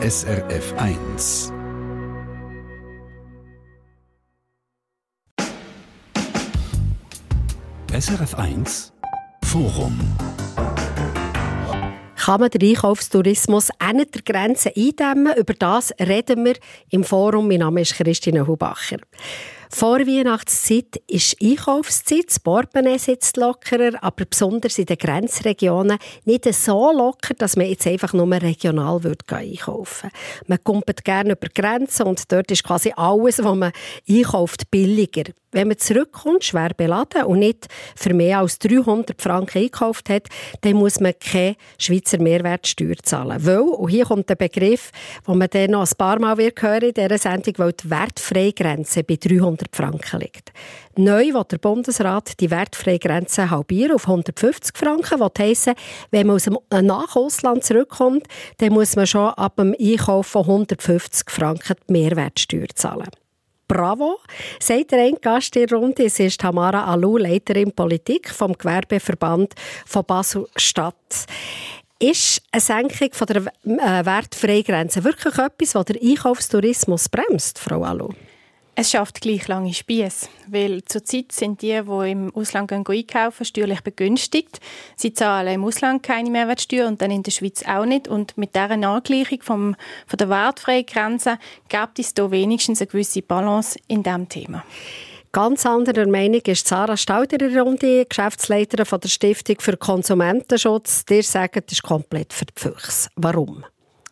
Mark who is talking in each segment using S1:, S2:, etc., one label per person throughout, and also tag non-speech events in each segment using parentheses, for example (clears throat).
S1: SRF 1. SRF 1 Forum
S2: kann man den Einkaufstourismus an der Grenze eindämmen? Über das reden wir im Forum. Mein Name ist Christine Hubacher. Vor Weihnachtszeit ist Einkaufszeit, das Portemonnaie sitzt lockerer, aber besonders in den Grenzregionen nicht so locker, dass man jetzt einfach nur regional einkaufen würde. Man kommt gerne über Grenzen und dort ist quasi alles, was man einkauft, billiger. Wenn man zurückkommt, schwer beladen und nicht für mehr als 300 Franken einkauft hat, dann muss man keine Schweizer Mehrwertsteuer zahlen. Weil, und hier kommt der Begriff, den man dann noch ein paar Mal wird in dieser Sendung, weil die wertfreie Grenze bei 300 Franken liegt. Neu will der Bundesrat die wertfreie Grenze halbieren auf 150 Franken, was heisst, wenn man aus dem Nachausland zurückkommt, dann muss man schon ab dem Einkauf von 150 Franken die Mehrwertsteuer zahlen. Bravo, sagt der ein Gast in der Runde. Es ist Tamara Alou, Leiterin Politik vom Gewerbeverband von Basel-Stadt. Ist eine Senkung der äh, Wertfreigrenze wirklich etwas, was der Einkaufstourismus bremst, Frau Alou?
S3: Es schafft gleich lange Spieß, weil zurzeit sind die, die im Ausland einkaufen, steuerlich begünstigt. Sie zahlen im Ausland keine Mehrwertsteuer und dann in der Schweiz auch nicht. Und mit dieser Angleichung vom, von der wertfreien Grenze gibt es hier wenigstens eine gewisse Balance in diesem Thema.
S2: Ganz anderer Meinung ist Sarah Stauder in der Runde, Geschäftsleiterin der Stiftung für Konsumentenschutz. Die sagen, das ist komplett für die Füchse. Warum?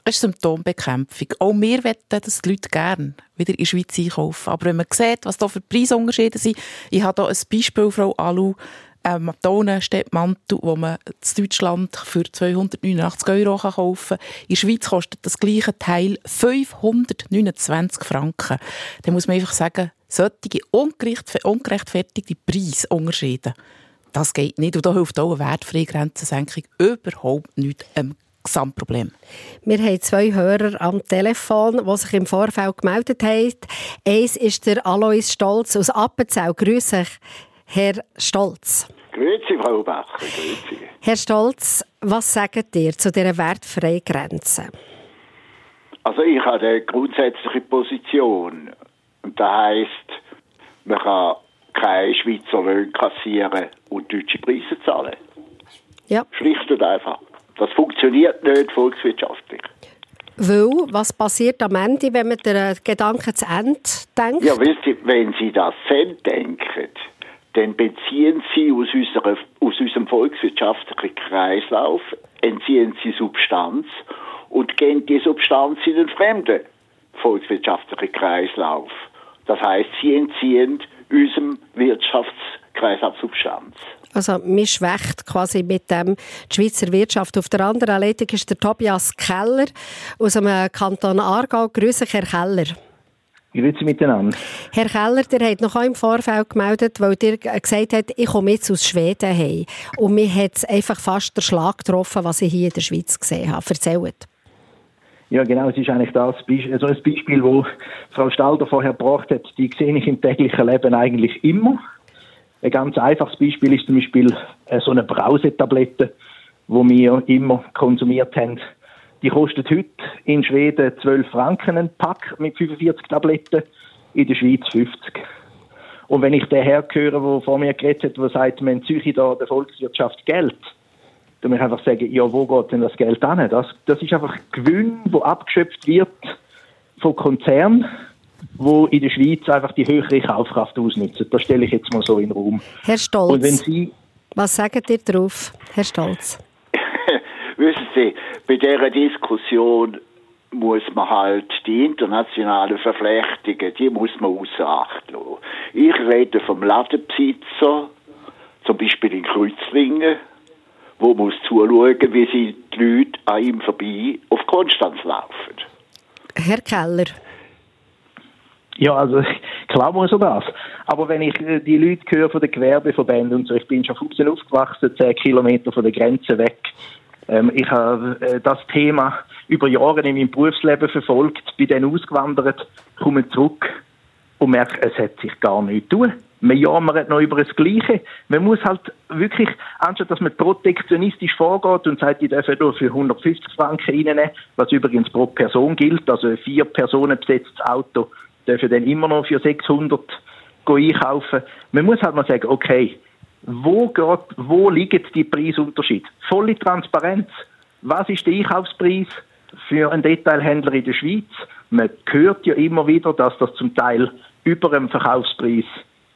S4: Es ist Symptombekämpfung. Auch wir wollen, dass die Leute gerne wieder in die Schweiz einkaufen. Aber wenn man sieht, was da für Preisunterschiede sind, ich habe hier ein Beispiel, Frau Alu, ähm, Tonensteppmantel, wo man in Deutschland für 289 Euro kaufen kann. In der Schweiz kostet das gleiche Teil 529 Franken. Da muss man einfach sagen, solche ungerechtfertigte Preisunterschiede, das geht nicht. Und da hilft auch eine wertfreie Grenzensenkung überhaupt nicht. Ähm, Gesamtproblem.
S2: Wir haben zwei Hörer am Telefon, die sich im Vorfeld gemeldet haben. Eins ist der Alois Stolz aus Appenzell. Grüße euch, Herr Stolz.
S5: Grüezi, Frau Bacher. Grüezi.
S2: Herr Stolz, was sagt ihr zu dieser wertfreien Grenze?
S5: Also ich habe eine grundsätzliche Position. Und das heisst, man kann keine Schweizer Löhne kassieren und deutsche Preise zahlen.
S2: Ja.
S5: Schlicht und einfach. Das funktioniert nicht volkswirtschaftlich.
S2: Weil, was passiert am Ende, wenn man den Gedanken zu Ende denkt?
S5: Ja, wisst ihr, wenn Sie das zu Ende denken, dann beziehen Sie aus, unserer, aus unserem volkswirtschaftlichen Kreislauf, entziehen Sie Substanz und gehen die Substanz in den fremden volkswirtschaftlichen Kreislauf. Das heißt, Sie entziehen unserem Wirtschaftskreislauf Substanz.
S2: Also man schwächt quasi mit dem die Schweizer Wirtschaft. Auf der anderen Leitung ist der Tobias Keller aus dem Kanton Aargau. Grüße, Herr Keller.
S6: Grüezi miteinander.
S2: Herr Keller, der hat noch im Vorfeld gemeldet, weil der gesagt hat, ich komme jetzt aus Schweden heim. Und mir hat einfach fast der Schlag getroffen, was ich hier in der Schweiz gesehen habe. Erzählt.
S6: Ja, genau, es ist eigentlich das Beispiel, so ein Beispiel, das Frau Stalder vorher gebracht hat, die sehe ich im täglichen Leben eigentlich immer. Ein ganz einfaches Beispiel ist zum Beispiel äh, so eine Brausetablette, die wir immer konsumiert haben. Die kostet heute in Schweden 12 Franken ein Pack mit 45 Tabletten, in der Schweiz 50. Und wenn ich den Herr höre, der vor mir geredet hat, der sagt, man entziehe da der Volkswirtschaft Geld, dann muss ich einfach sagen, ja, wo geht denn das Geld an? Das, das ist einfach Gewinn, wo abgeschöpft wird von Konzernen wo in der Schweiz einfach die höhere Kaufkraft ausnutzen. Das stelle ich jetzt mal so in den Raum.
S2: Herr Stolz, Und wenn Sie was sagt ihr darauf, Herr Stolz? (laughs)
S5: Wissen Sie, bei dieser Diskussion muss man halt die internationalen Verflechtungen, die muss man außer Acht lassen. Ich rede vom Ladenbesitzer, zum Beispiel in Kreuzlingen, wo muss zuschauen, wie sie die Leute an ihm vorbei auf Konstanz laufen.
S2: Herr Keller.
S6: Ja, also (laughs) klar muss er das. Aber wenn ich äh, die Leute höre von den Gewerbeverbänden und so, ich bin schon 15 aufgewachsen, 10 Kilometer von der Grenze weg. Ähm, ich habe äh, das Thema über Jahre in meinem Berufsleben verfolgt, bin dann ausgewandert, komme zurück und merke, es hat sich gar nichts tun man jammert noch über das Gleiche. Man muss halt wirklich, anstatt dass man protektionistisch vorgeht und sagt, ich darf nur für 150 Franken reinnehmen, was übrigens pro Person gilt, also vier Personen besetztes Auto dürfen dann immer noch für 600 einkaufen. Man muss halt mal sagen, okay, wo, geht, wo liegt die Preisunterschied? Volle Transparenz. Was ist der Einkaufspreis für einen Detailhändler in der Schweiz? Man hört ja immer wieder, dass das zum Teil über dem Verkaufspreis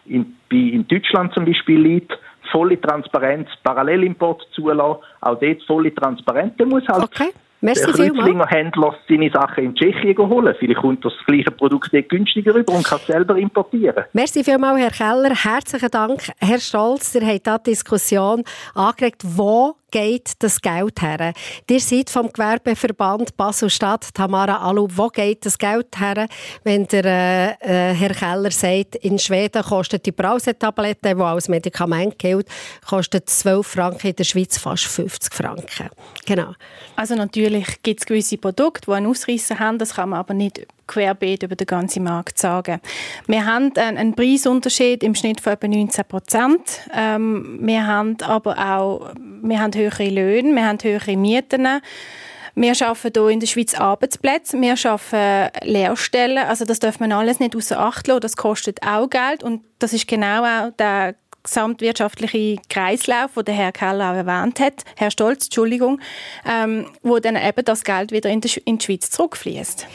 S6: in, in Deutschland zum Beispiel liegt, volle Transparenz, Parallelimport zulassen, auch dort volle Transparenz. Der muss halt
S2: okay. Merci
S6: der Kreuzlinger Händler seine Sachen in Tschechien holen. Vielleicht kommt das gleiche Produkt dort günstiger rüber und kann es selber importieren.
S2: Merci vielmals, Herr Keller. Herzlichen Dank, Herr Stolz. Ihr habt die Diskussion angeregt, wo geht das Geld her? Ihr seid vom Gewerbeverband Basel-Stadt, Tamara Alu, wo geht das Geld her, wenn der äh, äh, Herr Keller sagt, in Schweden kostet die Brausetablette, die als Medikament gilt, kostet 12 Franken, in der Schweiz fast 50 Franken. Genau.
S3: Also natürlich gibt es gewisse Produkte, die einen Ausreißer haben, das kann man aber nicht querbeet über den ganzen Markt sagen. Wir haben einen Preisunterschied im Schnitt von etwa 19 Prozent. Ähm, wir haben aber auch wir haben höhere Löhne, wir haben höhere Mieten. Wir schaffen hier in der Schweiz Arbeitsplätze, wir schaffen Lehrstellen. Also das darf man alles nicht außer Acht lassen. Das kostet auch Geld und das ist genau auch der gesamtwirtschaftliche Kreislauf, den Herr Keller auch erwähnt hat, Herr Stolz, Entschuldigung, ähm, wo dann eben das Geld wieder in die, in die Schweiz zurückfließt.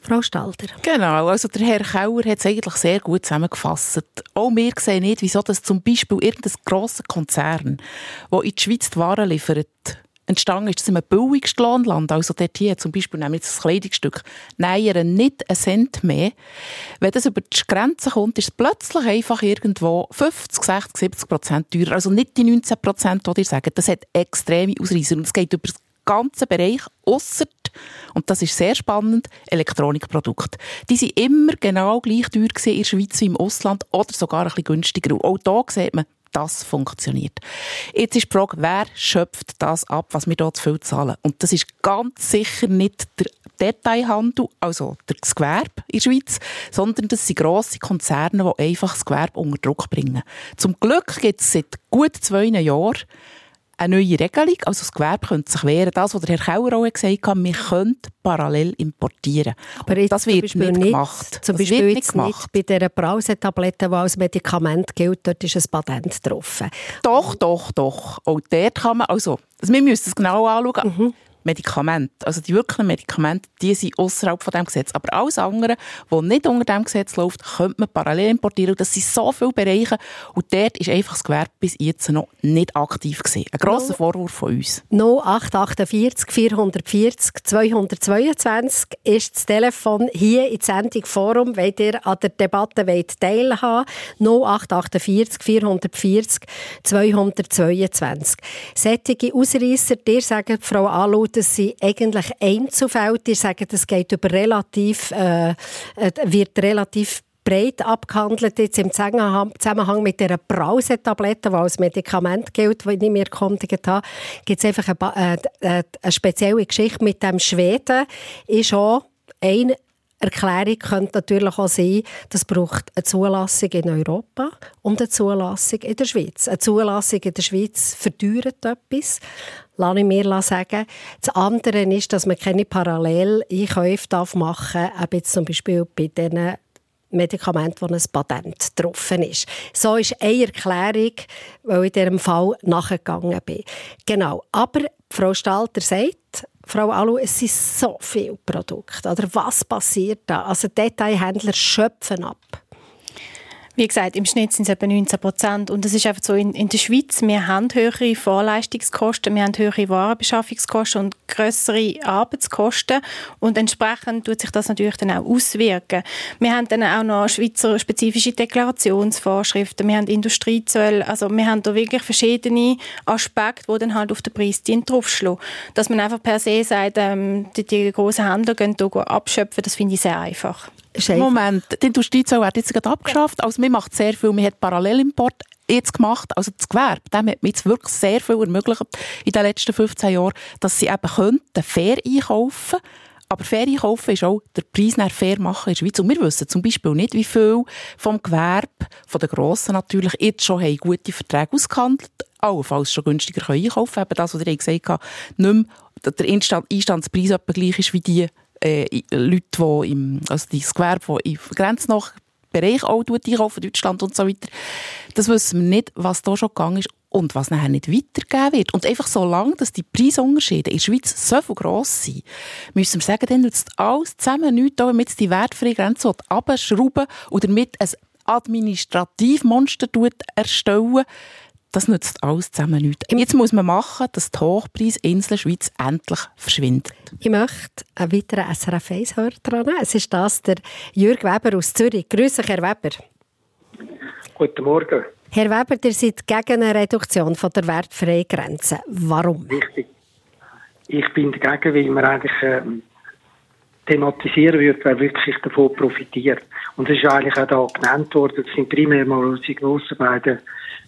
S2: Frau Stalder.
S4: Genau, also der Herr Kauer hat es eigentlich sehr gut zusammengefasst. Auch wir sehen nicht, wieso das zum Beispiel irgendein grosser Konzern, der in die Schweiz die Waren liefert, entstanden ist, in einem billigsten Lohnland, also dort hier zum Beispiel jetzt das Kleidungsstück, nähern nicht einen Cent mehr. Wenn das über die Grenze kommt, ist es plötzlich einfach irgendwo 50, 60, 70 Prozent teurer. Also nicht die 19 Prozent, die ihr sagt. Das hat extreme Ausreißer und es geht über das ganze Bereich, ausser und das ist sehr spannend, Elektronikprodukte. Die sind immer genau gleich teuer in der Schweiz wie im Ausland oder sogar ein bisschen günstiger. Und auch da sieht man, das funktioniert. Jetzt ist die Frage, wer schöpft das ab, was wir hier zu viel zahlen? Und das ist ganz sicher nicht der Detailhandel, also das Gewerbe in der Schweiz, sondern das sind grosse Konzerne, die einfach das Gewerbe unter Druck bringen. Zum Glück gibt es seit gut zwei Jahren eine neue Regelung. Also das Gewerbe könnte sich wehren. Das, was der Herr Kauer auch gesagt hat, wir können parallel importieren.
S2: Aber das wird nicht, nicht gemacht. Zum das Beispiel nicht, gemacht. nicht bei dieser Brausetablette, die als Medikament gilt, dort ist ein Patent drauf.
S4: Doch, doch, doch. Auch dort kann man, also, wir müssen es genau anschauen. Mhm. Medikamente. Also die wirklichen Medikamente, die sind außerhalb von dem Gesetz. Aber alles andere, was nicht unter dem Gesetz läuft, könnte man parallel importieren. Und das sind so viele Bereiche. Und dort ist einfach das Gewerbe bis jetzt noch nicht aktiv gewesen. Ein grosser no. Vorwurf von uns.
S2: 0848 440 222 ist das Telefon hier in Sendung Forum, wenn ihr an der Debatte teilhaben wollt. 0848 440 222. Sättige Ausreisser, dir sagen Frau Alut, das sind eigentlich Einzelfälle. Die sagen, das geht über relativ, äh, äh, wird relativ breit abgehandelt jetzt im Zusammenhang mit der Brausetablette, die als Medikament gilt, die ich mir erkundigt habe, gibt es einfach eine, eine, äh, eine, spezielle Geschichte mit dem Schweden. Ist auch ein Erklärung könnte natürlich auch sein, das braucht eine Zulassung in Europa und eine Zulassung in der Schweiz. Eine Zulassung in der Schweiz verdeuert etwas, lasse ich mir sagen. Das andere ist, dass man keine Paralleleinkäufe machen darf, eben zum Beispiel bei diesen Medikament, wo ein Patent drauf ist. So ist eine Erklärung, weil ich in diesem Fall nachgegangen bin. Genau. Aber Frau Stalter sagt, Frau Alu, es sind so viele Produkte. Oder was passiert da? Also Detailhändler schöpfen ab.
S3: Wie gesagt, im Schnitt sind es etwa 19 Prozent. Und das ist einfach so, in, in der Schweiz, wir haben höhere Vorleistungskosten, wir haben höhere Warenbeschaffungskosten und größere Arbeitskosten. Und entsprechend tut sich das natürlich dann auch auswirken. Wir haben dann auch noch Schweizer spezifische Deklarationsvorschriften, wir haben Industriezölle, also wir haben da wirklich verschiedene Aspekte, die dann halt auf den Preis draufschlagen. Dass man einfach per se sagt, ähm, die, die grossen Händler gehen hier abschöpfen, das finde ich sehr einfach.
S4: Moment, die Industriezoll wird jetzt gerade abgeschafft. Also, man macht sehr viel. Man hat Parallelimport jetzt gemacht. Also, das Gewerbe, dem hat man jetzt wirklich sehr viel ermöglicht in den letzten 15 Jahren, dass sie eben könnten fair einkaufen Aber fair einkaufen ist auch der Preis nach fair machen in der Schweiz. Und wir wissen zum Beispiel nicht, wie viel vom Gewerbe, von den Grossen natürlich, jetzt schon haben gute Verträge ausgehandelt, allenfalls schon günstiger einkaufen können. Eben das, was ihr gesagt habt, nicht mehr der Einstandspreis etwa gleich ist wie die äh, Leute, die im, also das Gewerbe, die im grenznachen Bereich auch einkaufen, Deutschland und so weiter. Das wissen wir nicht, was da schon gegangen ist und was nachher nicht weitergegeben wird. Und einfach so lange, dass die Preisunterschiede in der Schweiz so viel gross sind, müssen wir sagen, dann nützt alles zusammen nichts, damit die wertfreie Grenze abschrauben und damit ein Administrativmonster erstellen das nützt alles zusammen nichts. Jetzt muss man machen, dass die Hochpreisinsel Schweiz endlich verschwindet.
S2: Ich möchte einen weiteren SRF 1-Hörer dran. Es ist das der Jürg Weber aus Zürich. Grüße, Herr Weber.
S7: Guten Morgen.
S2: Herr Weber, ihr seid gegen eine Reduktion von der wertfreien Grenze. Warum?
S7: Richtig. Ich bin dagegen, weil man eigentlich ähm, thematisieren würde, wer wirklich davon profitiert. Und das ist eigentlich auch da genannt worden. Das sind primär mal unsere grossen beiden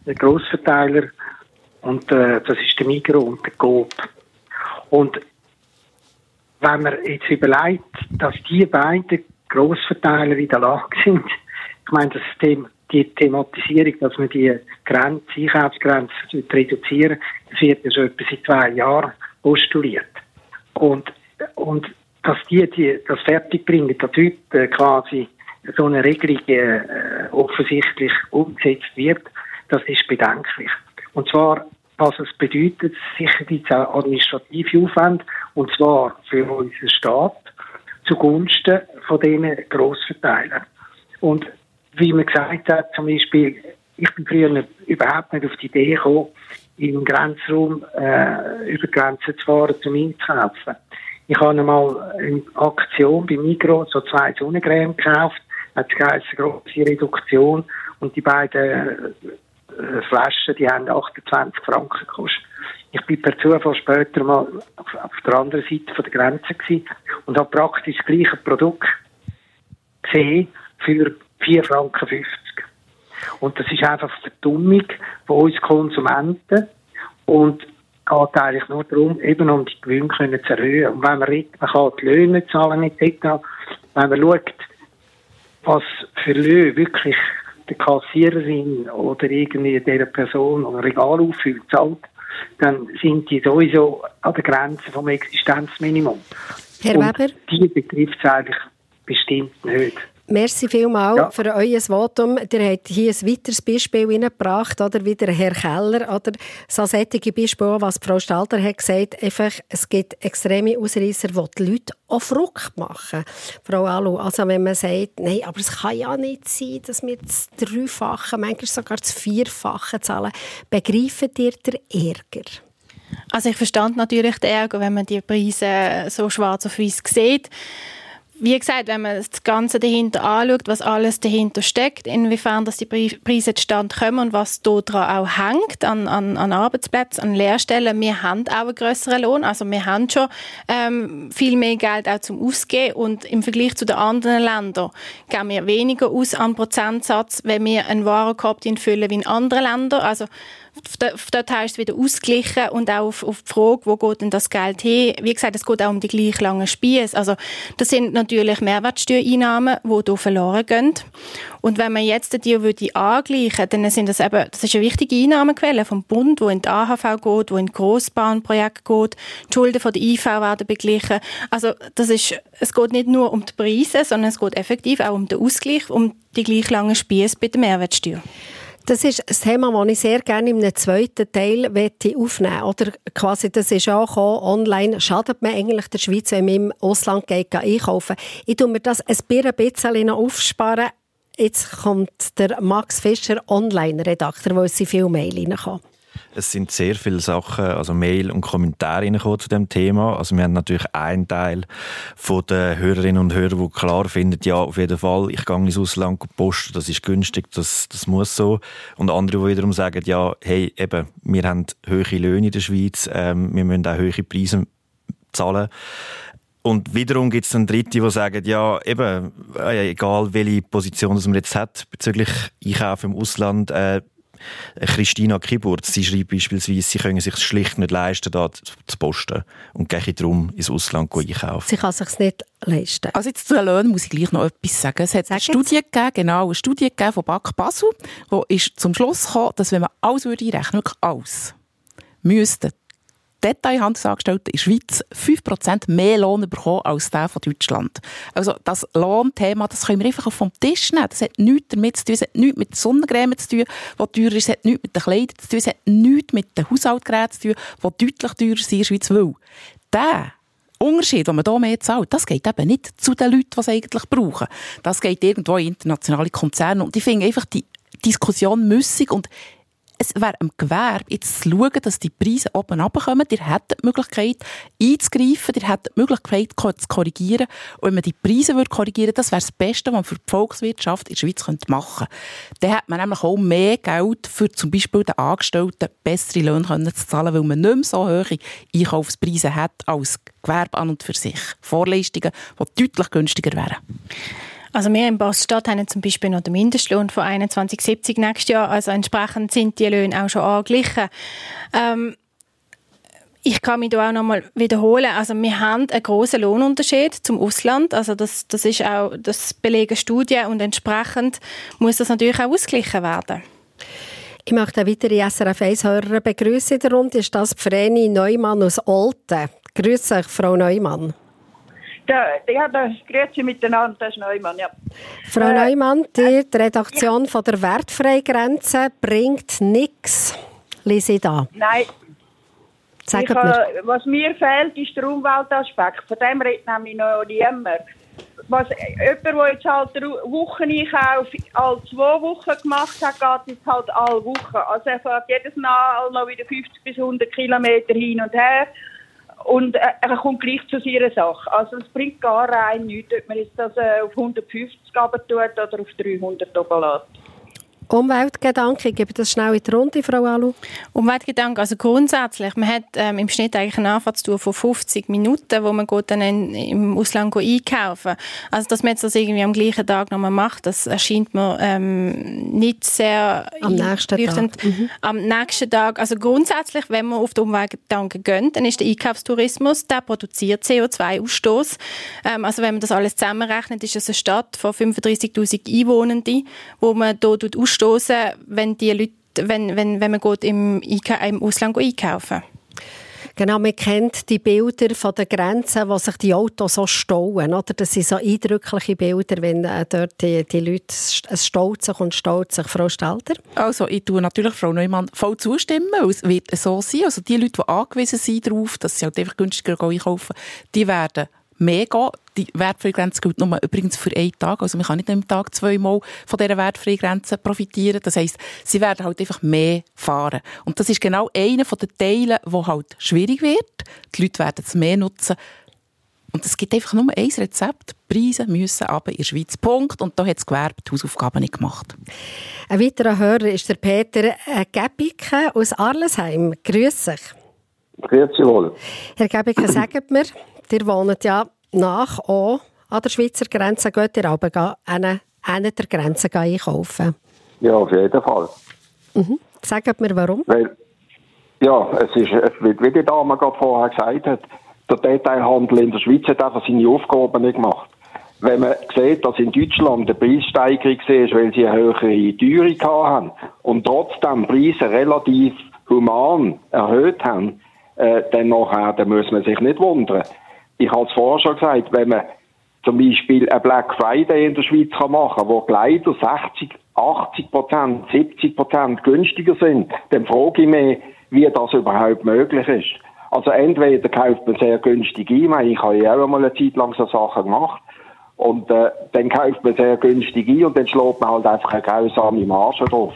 S7: Grossverteiler. Und äh, das ist der Migro und der Coop. Und wenn man jetzt überlegt, dass die beiden Grossverteiler in der Lage sind, (laughs) ich meine, das Thema die Thematisierung, dass man die Grenze, Einkaufsgrenze reduzieren das wird ja schon etwa seit zwei Jahren postuliert. Und, und dass die, die das fertig bringen, dass heute äh, quasi so eine Regelung äh, offensichtlich umgesetzt wird, das ist bedenklich. Und zwar, was es bedeutet, sicher gibt es auch administrative Aufwände, und zwar für unseren Staat zugunsten von diesen Grossverteilern. Und wie man gesagt hat, zum Beispiel, ich bin früher überhaupt nicht auf die Idee gekommen, im Grenzraum äh, über Grenzen zu fahren, zum einzukaufen. Ich habe einmal eine Aktion bei Migros so zwei Sonnencreme gekauft, hat eine große Reduktion und die beiden Flaschen, die haben 28 Franken gekostet. Ich bin per Zufall später mal auf, auf der anderen Seite von der Grenze gewesen und habe praktisch das gleiche Produkt gesehen für 4,50 Franken. Und das ist einfach Verdummung von uns Konsumenten und geht eigentlich nur darum, eben um die Gewinne zu erhöhen. Und wenn man redet, man kann die Löhne zahlen etc., wenn man schaut, was für Löhne wirklich der Kassiererin oder irgendwie der Person ein Regal auffüllt, zahlt, dann sind die sowieso an der Grenze vom Existenzminimum.
S2: Herr Weber?
S7: Die betrifft es eigentlich bestimmt nicht.
S2: Merci vielmals ja. für euer Votum. Ihr habt hier ein weiteres Beispiel hineingebracht, oder wie der Herr Keller, oder so solche Beispiele, was Frau Stalter hat gesagt, einfach, es gibt extreme Ausreißer, die die Leute auch verrückt machen. Frau Alu, also wenn man sagt, nein, aber es kann ja nicht sein, dass wir das Dreifache, manchmal sogar das Vierfache zahlen, begreifen ihr den Ärger?
S3: Also ich verstand natürlich den Ärger, wenn man die Preise so schwarz auf weiß sieht wie gesagt, wenn man das Ganze dahinter anschaut, was alles dahinter steckt, inwiefern dass die Preise zustande kommen und was daran auch hängt, an, an, an Arbeitsplätzen, an Lehrstellen, wir haben auch einen grösseren Lohn, also wir haben schon ähm, viel mehr Geld auch zum Ausgeben. Und im Vergleich zu den anderen Ländern geben wir weniger aus an Prozentsatz, wenn wir einen Warenkorb füllen wie in anderen Ländern. Also dort ist es wieder ausgeglichen und auch auf, auf die Frage, wo geht denn das Geld hin? Wie gesagt, es geht auch um die gleich langen Spieße. Also das sind natürlich Mehrwertsteuereinnahmen, die hier verloren gehen. Und wenn man jetzt die würde angleichen, dann sind das eben, das ist eine wichtige Einnahmequelle vom Bund, wo in die AHV geht, wo in Grossbahnprojekte geht. Die Schulden von der IV werden beglichen. Also das ist, es geht nicht nur um die Preise, sondern es geht effektiv auch um den Ausgleich, um die gleich langen Spieße bei der Mehrwertsteuer.
S2: Das ist ein Thema, das ich sehr gerne im zweiten Teil aufnehmen Oder quasi, das ist auch gekommen, online schadet man eigentlich der Schweiz, wenn man im Ausland geht, einkaufen. Ich tue mir das ein bisschen aufsparen. Jetzt kommt der Max Fischer, Online-Redakteur, wo sie viel Mail reinkommen.
S8: Es sind sehr viele Sachen, also Mail und Kommentare zu dem Thema. Also wir haben natürlich einen Teil von den Hörerinnen und Hörern, die klar finden, ja, auf jeden Fall, ich gehe ins Ausland posten, das ist günstig, das, das muss so. Und andere, die wiederum sagen, ja, hey, eben, wir haben hohe Löhne in der Schweiz, ähm, wir müssen auch hohe Preise zahlen. Und wiederum gibt es dann Dritte, die sagen, ja, eben, äh, egal welche Position man jetzt hat bezüglich Einkauf im Ausland, äh, Christina Kiburt, sie schreibt beispielsweise, sie können sich schlicht nicht leisten, da zu posten und gehen darum ins Ausland einkaufen.
S2: Sie kann sich nicht leisten.
S4: Also jetzt zu den Löhnen muss ich gleich noch etwas sagen. Es hat Sag eine Studie gegeben, genau, eine Studie gegeben von BAC Basel, wo ist zum Schluss gekommen, dass wenn man alles würde einrechnen, wirklich alles, müssten Detailhandelsangestellten in der Schweiz 5% mehr Lohn bekommen als der von Deutschland. Also das Lohnthema, das können wir einfach vom Tisch nehmen. Das hat nichts damit zu tun, es hat nichts mit Sonnencreme zu tun, die teurer ist, es hat nichts mit den Kleidern zu tun, es hat nichts mit den Haushaltsgeräten zu tun, die deutlich teurer sind in der Schweiz, weil der Unterschied, den man hier mehr zahlt, das geht eben nicht zu den Leuten, die es eigentlich brauchen. Das geht irgendwo in internationale Konzerne. Und ich finde einfach die Diskussion müssig und es wäre im Gewerbe jetzt zu schauen, dass die Preise oben runterkommen. Ihr hättet die Möglichkeit einzugreifen, ihr hättet die Möglichkeit zu korrigieren. Und wenn man die Preise würde korrigieren das wäre das Beste, was man für die Volkswirtschaft in der Schweiz machen könnte. Dann hätte man nämlich auch mehr Geld für zum Beispiel den Angestellten bessere Löhne zu zahlen, weil man nicht mehr so hohe Einkaufspreise hat als Gewerbe an und für sich. Vorleistungen, die deutlich günstiger wären.
S3: Also wir in Basel-Stadt haben zum Beispiel noch den Mindestlohn von 21,70 nächstes Jahr. Also entsprechend sind die Löhne auch schon angeglichen. Ähm, ich kann mich da auch noch mal wiederholen. Also wir haben einen großen Lohnunterschied zum Ausland. Also das, das ist auch das belegen Studien und entsprechend muss das natürlich auch ausgeglichen werden.
S2: Ich möchte weitere SRF 1-Hörer begrüßen in der Runde. Ist das Vreni Neumann aus Olten. Grüße euch, Frau Neumann.
S9: Ja, das Grüezi miteinander, das ist Neumann, ja.
S2: Frau äh, Neumann, die, die Redaktion von der Wertfreigrenze bringt nichts. Lese ich da.
S9: Nein.
S2: Sag
S9: ich, mir. Was mir fehlt, ist der Umweltaspekt. Von dem redet nämlich noch niemand. Was, jemand, der jetzt halt Wocheneinkauf alle zwei Wochen gemacht hat, geht jetzt halt alle Wochen. Also er fährt jedes Mal noch wieder 50 bis 100 Kilometer hin und her und äh, er kommt gleich zu seiner Sache. Also es bringt gar rein nichts, ob man jetzt das äh, auf 150 tut oder auf 300 oben lässt.
S2: Umweltgedanken, ich gebe das schnell in die Runde, Frau Alu.
S3: Umweltgedanken, also grundsätzlich, man hat ähm, im Schnitt eigentlich eine Anfahrtstour von 50 Minuten, wo man geht dann in, im Ausland einkaufen Also, dass man jetzt das irgendwie am gleichen Tag nochmal macht, das erscheint mir ähm, nicht sehr
S2: am nächsten Tag.
S3: Mhm. Am nächsten Tag, also grundsätzlich, wenn man auf die Umweltgedanken gönnt, dann ist der Einkaufstourismus, der produziert CO2-Ausstoß. Ähm, also, wenn man das alles zusammenrechnet, ist es eine Stadt von 35'000 Einwohnenden, wo man dort ausstoßen stoßen, wenn die Leute, wenn, wenn, wenn man geht im, im Ausland einkaufen
S2: Genau, man kennt die Bilder von der Grenze, wo sich die Autos so stauen. Oder? Das sind so eindrückliche Bilder, wenn äh, dort die, die Leute, es staut sich und staut sich. Frau Stelter?
S4: Also, ich tue natürlich Frau Neumann voll zustimmen, es wird so sein. Also, die Leute, die angewiesen sind darauf, dass sie halt einfach günstiger einkaufen, die werden mehr gehen. Die Wertfreigrenze gilt nur übrigens für einen Tag. Also man kann nicht am Tag zweimal von dieser Wertfreigrenze profitieren. Das heisst, sie werden halt einfach mehr fahren. Und das ist genau einer der Teile, wo halt schwierig wird. Die Leute werden es mehr nutzen. Und es gibt einfach nur ein Rezept. Die Preise müssen aber in der Schweiz. Punkt. Und da hat das Gewerbe die Hausaufgaben nicht gemacht.
S2: Ein weiterer Hörer ist der Peter Gebicke aus Arlesheim. Grüß dich.
S10: Grüezi wohl.
S2: Herr Gebicke, (clears throat) sagt mir, Ihr wohnt ja nach auch an der Schweizer Grenze. Geht ihr aber an einer der Grenzen einkaufen?
S10: Ja, auf jeden Fall.
S2: Mhm. Sagt mir, warum?
S10: Weil, ja, es ist, wie die Dame gerade vorher gesagt hat, der Detailhandel in der Schweiz hat einfach seine Aufgaben nicht gemacht. Wenn man sieht, dass in Deutschland eine Preissteigerung ist, weil sie eine höhere Teuerung haben und trotzdem Preise relativ human erhöht haben, äh, dann, nachher, dann muss man sich nicht wundern, ich habe es vorher schon gesagt, wenn man zum Beispiel ein Black Friday in der Schweiz kann machen wo Kleider 60, 80 Prozent, 70 Prozent günstiger sind, dann frage ich mich, wie das überhaupt möglich ist. Also entweder kauft man sehr günstig ein, ich habe ja auch einmal eine Zeit lang so Sachen gemacht, und äh, dann kauft man sehr günstig ein und dann schlägt man halt einfach eine grausame Marge drauf.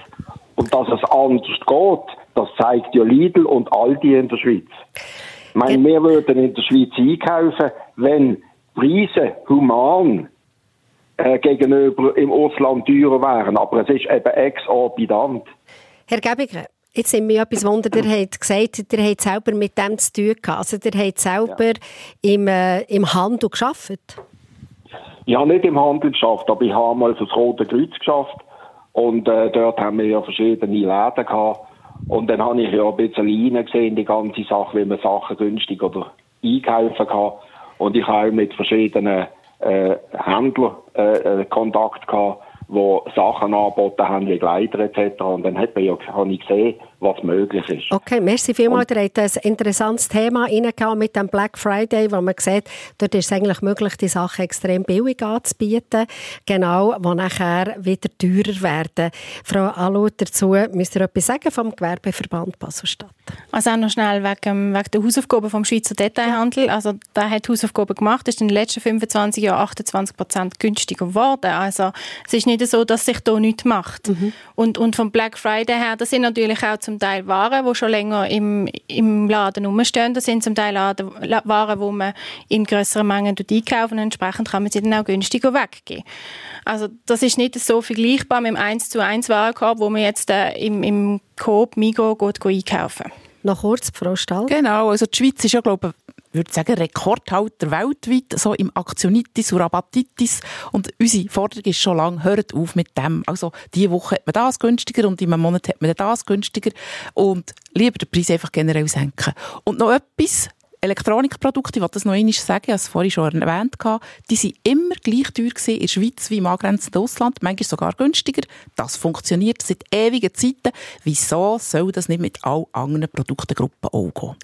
S10: Und dass es anders geht, das zeigt ja Lidl und Aldi in der Schweiz. Ich meine, wir würden in der Schweiz einkaufen, wenn Preise human äh, gegenüber im Ausland teurer wären. Aber es ist eben exorbitant.
S2: Herr Gebiger, Jetzt sind wir etwas Wunder, der hat gesagt, der hat selber mit dem zu tun gehabt. Also der hat selber ja. im, äh, im Handel geschafft.
S10: Ich habe nicht im Handel geschafft, aber ich habe mal das Rote Kreuz geschafft. Und äh, dort haben wir ja verschiedene Läden gehabt. Und dann habe ich ja ein bisschen reingesehen, die ganze Sache, wie man Sachen günstig oder einkaufen kann. Und ich habe auch mit verschiedenen äh, Händlern äh, äh Kontakt gehabt, die Sachen angeboten haben, wie Gleiter etc. Und dann hat man ja, habe ich gesehen, was möglich ist.
S2: Okay, merci vielmals. Ihr habt ein interessantes Thema reingehauen mit dem Black Friday, wo man sieht, dort ist es eigentlich möglich, die Sachen extrem billig anzubieten, genau, wo nachher wieder teurer werden. Frau Alu, dazu müsst ihr etwas sagen vom Gewerbeverband Basel-Stadt?
S3: Also auch noch schnell wegen, wegen der Hausaufgaben vom Schweizer Detailhandel. Also der hat Hausaufgaben gemacht, ist in den letzten 25 Jahren 28 Prozent günstiger geworden. Also es ist nicht so, dass sich da nichts macht. Mhm. Und, und vom Black Friday her, das sind natürlich auch zum Teil Waren, die schon länger im, im Laden rumstehen. Das sind zum Teil Laden, Waren, die man in größeren Mengen einkaufen und entsprechend kann man sie dann auch günstiger weggeben. Also das ist nicht so vergleichbar mit dem 1 zu 1 Warenkorb, wo man jetzt äh, im, im Coop, geht, geht einkaufen.
S2: Noch kurz, Frau Stall.
S4: Genau, also die Schweiz ist ja, glaube ich, würde sagen, Rekordhalter weltweit, so im Aktionitis und Rabattitis. Und unsere Forderung ist schon lange, hört auf mit dem. Also, diese Woche hat man das günstiger und in einem Monat hat man das günstiger. Und lieber den Preis einfach generell senken. Und noch etwas, Elektronikprodukte, ich wollte das noch einmal sagen, ich habe es vorhin schon erwähnt, die waren immer gleich teuer in der Schweiz wie im angrenzenden Ausland, manchmal sogar günstiger. Das funktioniert seit ewigen Zeiten. Wieso soll das nicht mit allen anderen Produktengruppen auch gehen?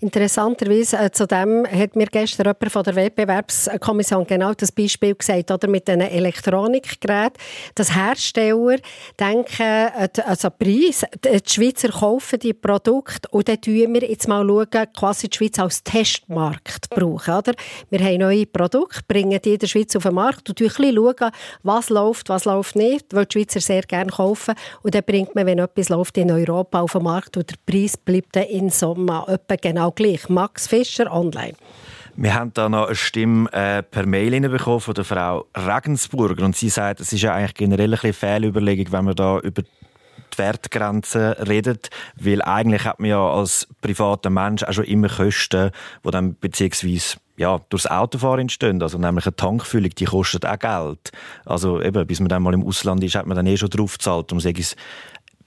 S2: Interessanterweise, äh, zu dem hat mir gestern jemand von der Wettbewerbskommission genau das Beispiel gesagt, oder mit den Elektronikgeräten, dass Hersteller denken, äh, also Preis, die Schweizer kaufen die Produkte und dann schauen wir jetzt mal quasi die Schweiz als Testmarkt brauchen. Oder? Wir haben neue Produkte, bringen die in der Schweiz auf den Markt und schauen, was läuft, was läuft nicht, weil die Schweizer sehr gerne kaufen. Und dann bringt man, wenn etwas läuft, in Europa auf den Markt und der Preis bleibt dann in Sommer etwa genau gleich. Max Fischer, online.
S8: Wir haben da noch eine Stimme äh, per Mail bekommen von der Frau Regensburger und sie sagt, es ist ja eigentlich generell eine Fehlüberlegung, wenn man da über die Wertgrenzen redet, weil eigentlich hat man ja als privater Mensch auch schon immer Kosten, die dann beziehungsweise ja, durchs Autofahren entstehen. Also nämlich eine Tankfüllung, die kostet auch Geld. Also eben, bis man dann mal im Ausland ist, hat man dann eh schon drauf gezahlt. Um es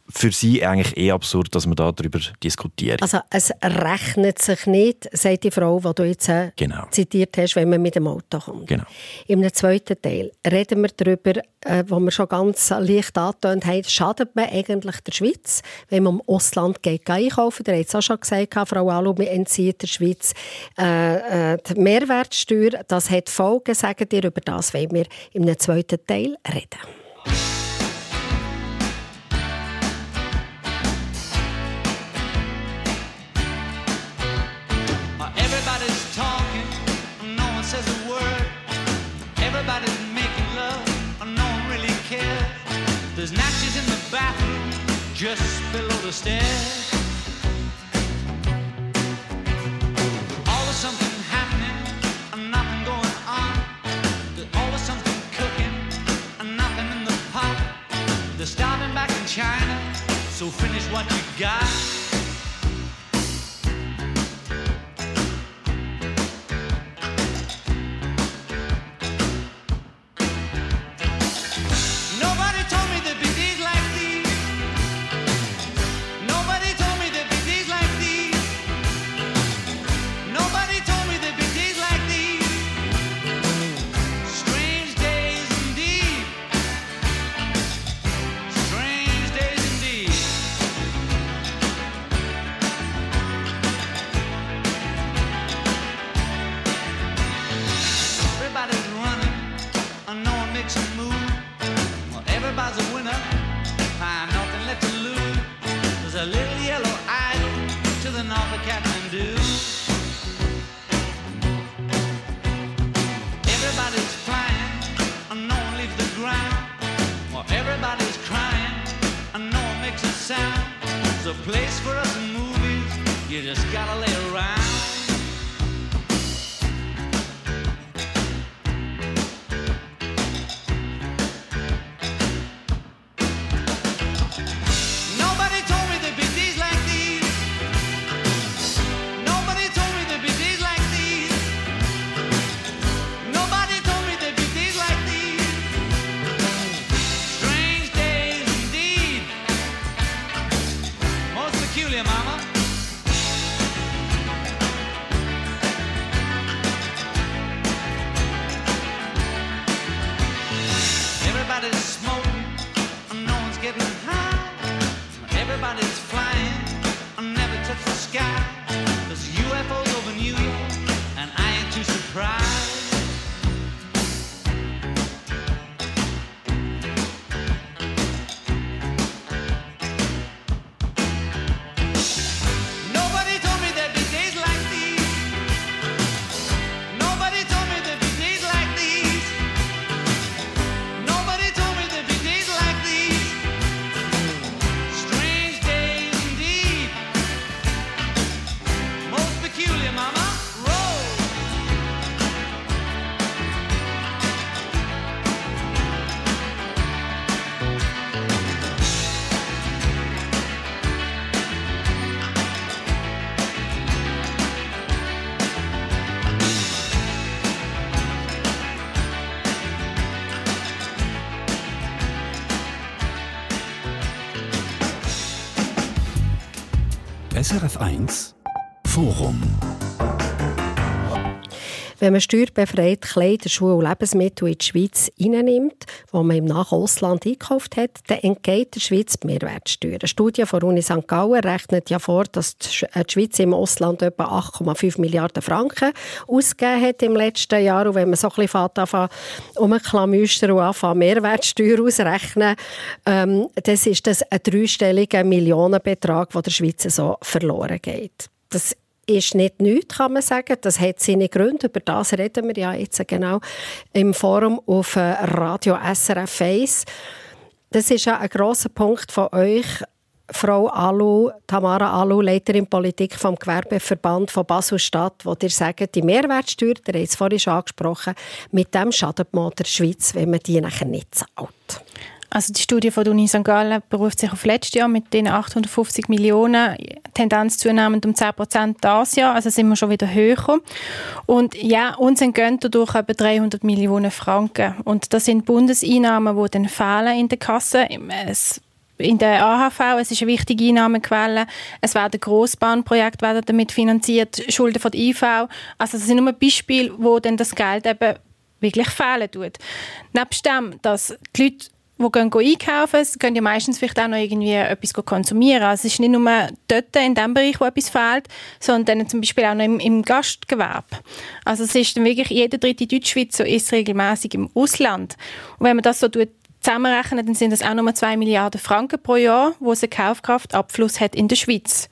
S8: für sie eigentlich eh absurd, dass man darüber diskutiert.
S2: Also es rechnet sich nicht, sagt die Frau, die du jetzt äh, genau. zitiert hast, wenn man mit dem Auto kommt.
S8: Genau.
S2: Im zweiten Teil reden wir darüber, äh, wo wir schon ganz leicht angetönt haben, schadet man eigentlich der Schweiz, wenn man im Ausland geht einkaufen. Der hat es auch schon gesagt, Frau Alu, wir entziehen der Schweiz äh, äh, die Mehrwertsteuer. Das hat Folgen, sagen dir, über das wollen wir im zweiten Teil reden. Just below the stairs. Always something happening and nothing going on. There's always something cooking and nothing in the pot. They're starting back in China, so finish what you got.
S1: SRF 1 Forum
S2: wenn man steuerbefreit Kleider, Schuhe und Lebensmittel in die Schweiz reinnimmt, die man im Nachausland eingekauft hat, dann entgeht der Schweiz die Mehrwertsteuer. Eine Studie von Uni St. Gallen rechnet ja vor, dass die Schweiz im Ausland etwa 8,5 Milliarden Franken ausgegeben hat im letzten Jahr. Und wenn man so ein bisschen anfängt, um ein Klamüster und anfängt, Mehrwertsteuer ausrechnen, ähm, das ist das ein dreistelliger Millionenbetrag, der der Schweiz so verloren geht. Das ist nicht nichts, kann man sagen. Das hat seine Gründe. Über das reden wir ja jetzt genau im Forum auf äh, Radio SRF 1. Das ist ja ein grosser Punkt von euch, Frau Alu, Tamara Alu, Leiterin Politik vom Gewerbeverband von Basel-Stadt, wo ihr sagt, die Mehrwertsteuer, der hat es vorhin schon angesprochen, mit dem schadet man der Schweiz, wenn man die nachher nicht zahlt.
S3: Also die Studie von der Uni St. Gallen beruft sich auf letztes Jahr mit den 850 Millionen, Tendenz zunehmend um 10 Prozent das Jahr, also sind wir schon wieder höher. Und ja, uns entgehen dadurch etwa 300 Millionen Franken. Und das sind Bundeseinnahmen, die dann fehlen in der Kasse. Es in der AHV, es ist eine wichtige Einnahmequelle. Es werden Grossbahnprojekte werden damit finanziert, Schulden von der IV. Also das sind nur Beispiele, wo dann das Geld eben wirklich fehlen tut. Nebst dem, dass die Leute die gehen einkaufen, gehen ja meistens vielleicht auch noch irgendwie etwas konsumieren. Also es ist nicht nur dort in dem Bereich, wo etwas fehlt, sondern zum Beispiel auch noch im, im Gastgewerbe. Also es ist dann wirklich jeder dritte Deutschschweizer ist regelmäßig im Ausland. Und wenn man das so tut, zusammenrechnen, dann sind das auch nochmal 2 Milliarden Franken pro Jahr, wo es einen Kaufkraftabfluss hat in der Schweiz.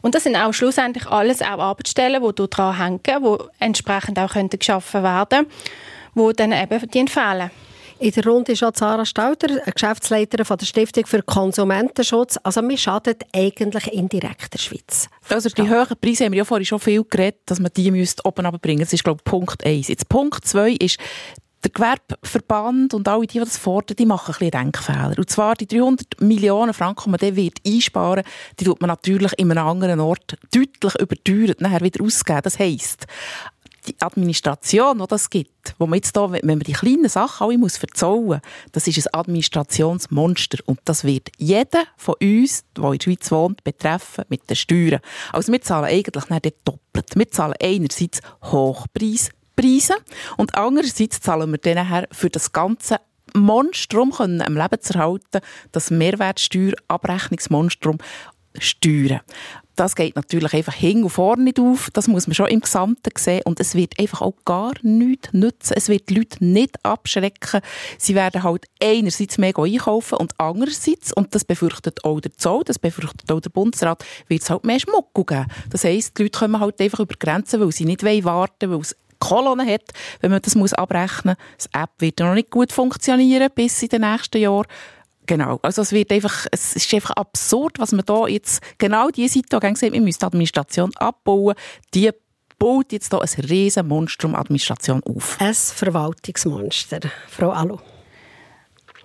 S3: Und das sind auch schlussendlich alles auch Arbeitsstellen, die dort dran hängen, die entsprechend auch könnten geschaffen werden, die dann eben die entfehlen.
S2: In der Runde ist auch Sarah Stauder, Geschäftsleiterin von der Stiftung für Konsumentenschutz. Also wir schadet eigentlich indirekt der Schweiz.
S4: Also die höheren Preise haben wir ja vorhin schon viel geredet, dass man die müsste oben runterbringen Das ist, glaube ich, Punkt 1. Jetzt Punkt 2 ist, der Gewerbeverband und alle die, die das fordern, die machen ein bisschen Denkfehler. Und zwar die 300 Millionen Franken, die man dann wird einsparen die tut man natürlich in einem anderen Ort deutlich überteuert nachher wieder ausgeben. Das heisst, die Administration, die das gibt, wo man jetzt da, wenn man die kleinen Sachen alle muss verzollen, das ist ein Administrationsmonster und das wird jeder von uns, der in der Schweiz wohnt, betreffen mit den Steuern. Also wir zahlen eigentlich nicht doppelt. Wir zahlen einerseits Hochpreispreise und andererseits zahlen wir dann für das ganze Monstrum können am Leben zu erhalten, das Mehrwertsteuerabrechnungsmonstrum steuern das geht natürlich einfach hin und vorne nicht auf. Das muss man schon im Gesamten sehen. Und es wird einfach auch gar nichts nützen. Es wird die Leute nicht abschrecken. Sie werden halt einerseits mehr einkaufen und andererseits, und das befürchtet auch der Zoll, das befürchtet auch der Bundesrat, wird es halt mehr Schmuck geben. Das heisst, die Leute kommen halt einfach über Grenzen, weil sie nicht warten wollen, weil es Kolonnen hat, wenn man das muss abrechnen muss. Das App wird noch nicht gut funktionieren bis in den nächsten Jahren. Genau. Also es wird einfach, es ist einfach absurd, was man da jetzt, genau diese auch sieht, wir müssen die Administration abbauen. Die baut jetzt da ein riesen Monstrum Administration auf.
S2: Ein Verwaltungsmonster. Frau Alu.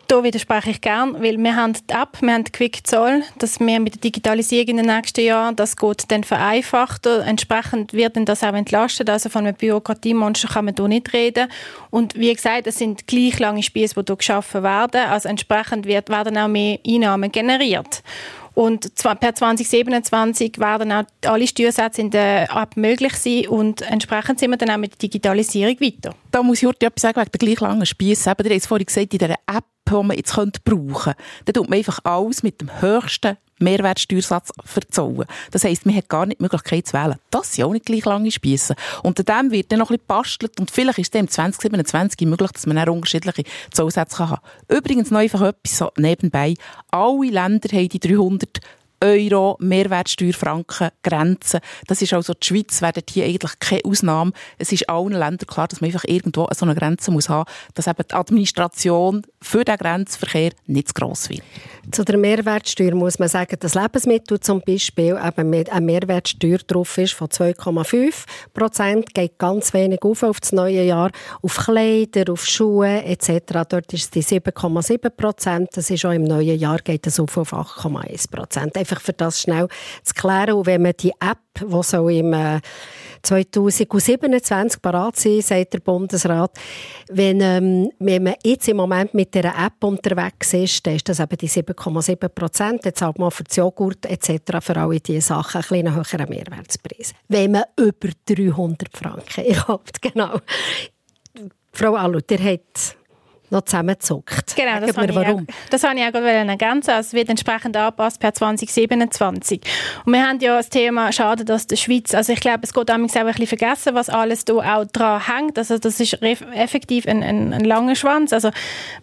S3: Da widerspreche ich gern, weil wir haben die App, wir haben Quick Zoll, dass wir mit der Digitalisierung in den nächsten Jahren, das geht dann vereinfacht. Entsprechend wird dann das auch entlastet. Also von einem Bürokratiemonster kann man hier nicht reden. Und wie gesagt, es sind gleich lange Spieße, die hier geschaffen werden. Also entsprechend wird, werden auch mehr Einnahmen generiert. Und per 2027 werden auch alle Steuersätze in der App möglich sein und entsprechend sind wir dann auch mit der Digitalisierung weiter.
S4: Da muss ich heute etwas sagen wegen der gleich langen Spieße. Ihr habt es vorhin gesagt, in dieser App die man jetzt brauchen könnte, dann tut man einfach alles mit dem höchsten Mehrwertsteuersatz verzollen. Das heisst, man hat gar nicht die Möglichkeit zu wählen. Das sind auch nicht gleich lange Spiessen. Unter dem wird dann noch ein bisschen bastelt und vielleicht ist es im 2027 möglich, dass man dann unterschiedliche Zollsätze haben kann. Übrigens noch einfach etwas so nebenbei. Alle Länder haben die 300 Euro, Mehrwertsteuerfranken, Grenzen. Das ist also die Schweiz, wäre hier eigentlich keine Ausnahme. Es ist allen Ländern klar, dass man einfach irgendwo so eine Grenze muss haben, dass eben die Administration für den Grenzverkehr nicht zu gross wird.
S2: Zu der Mehrwertsteuer muss man sagen, dass Lebensmittel zum Beispiel eben mit einer Mehrwertsteuer drauf ist von 2,5 Prozent, geht ganz wenig auf auf das neue Jahr, auf Kleider, auf Schuhe etc. Dort ist es die 7,7 Prozent. Das ist auch im neuen Jahr geht es auf auf 8,1 Prozent einfach für das schnell zu klären. Und wenn man die App, die so im äh, 2027 parat sein, sagt der Bundesrat. Wenn, ähm, wenn man jetzt im Moment mit der App unterwegs ist, dann ist das eben die 7,7 Prozent. Jetzt zahlt man für den Joghurt etc. für alle diese Sachen ein bisschen höheren Mehrwertspreis. Wenn man über 300 Franken (laughs) kauft, genau. Frau Allu, ihr habt noch zusammenzuckt.
S3: Genau, das habe, warum. Ich, das habe ich auch gerade ergänzen. Also es wird entsprechend angepasst per 2027. Und wir haben ja das Thema, schade, dass die Schweiz, also ich glaube, es geht damals auch ein bisschen vergessen, was alles da auch dran hängt. Also das ist effektiv ein, ein, ein langer Schwanz. Also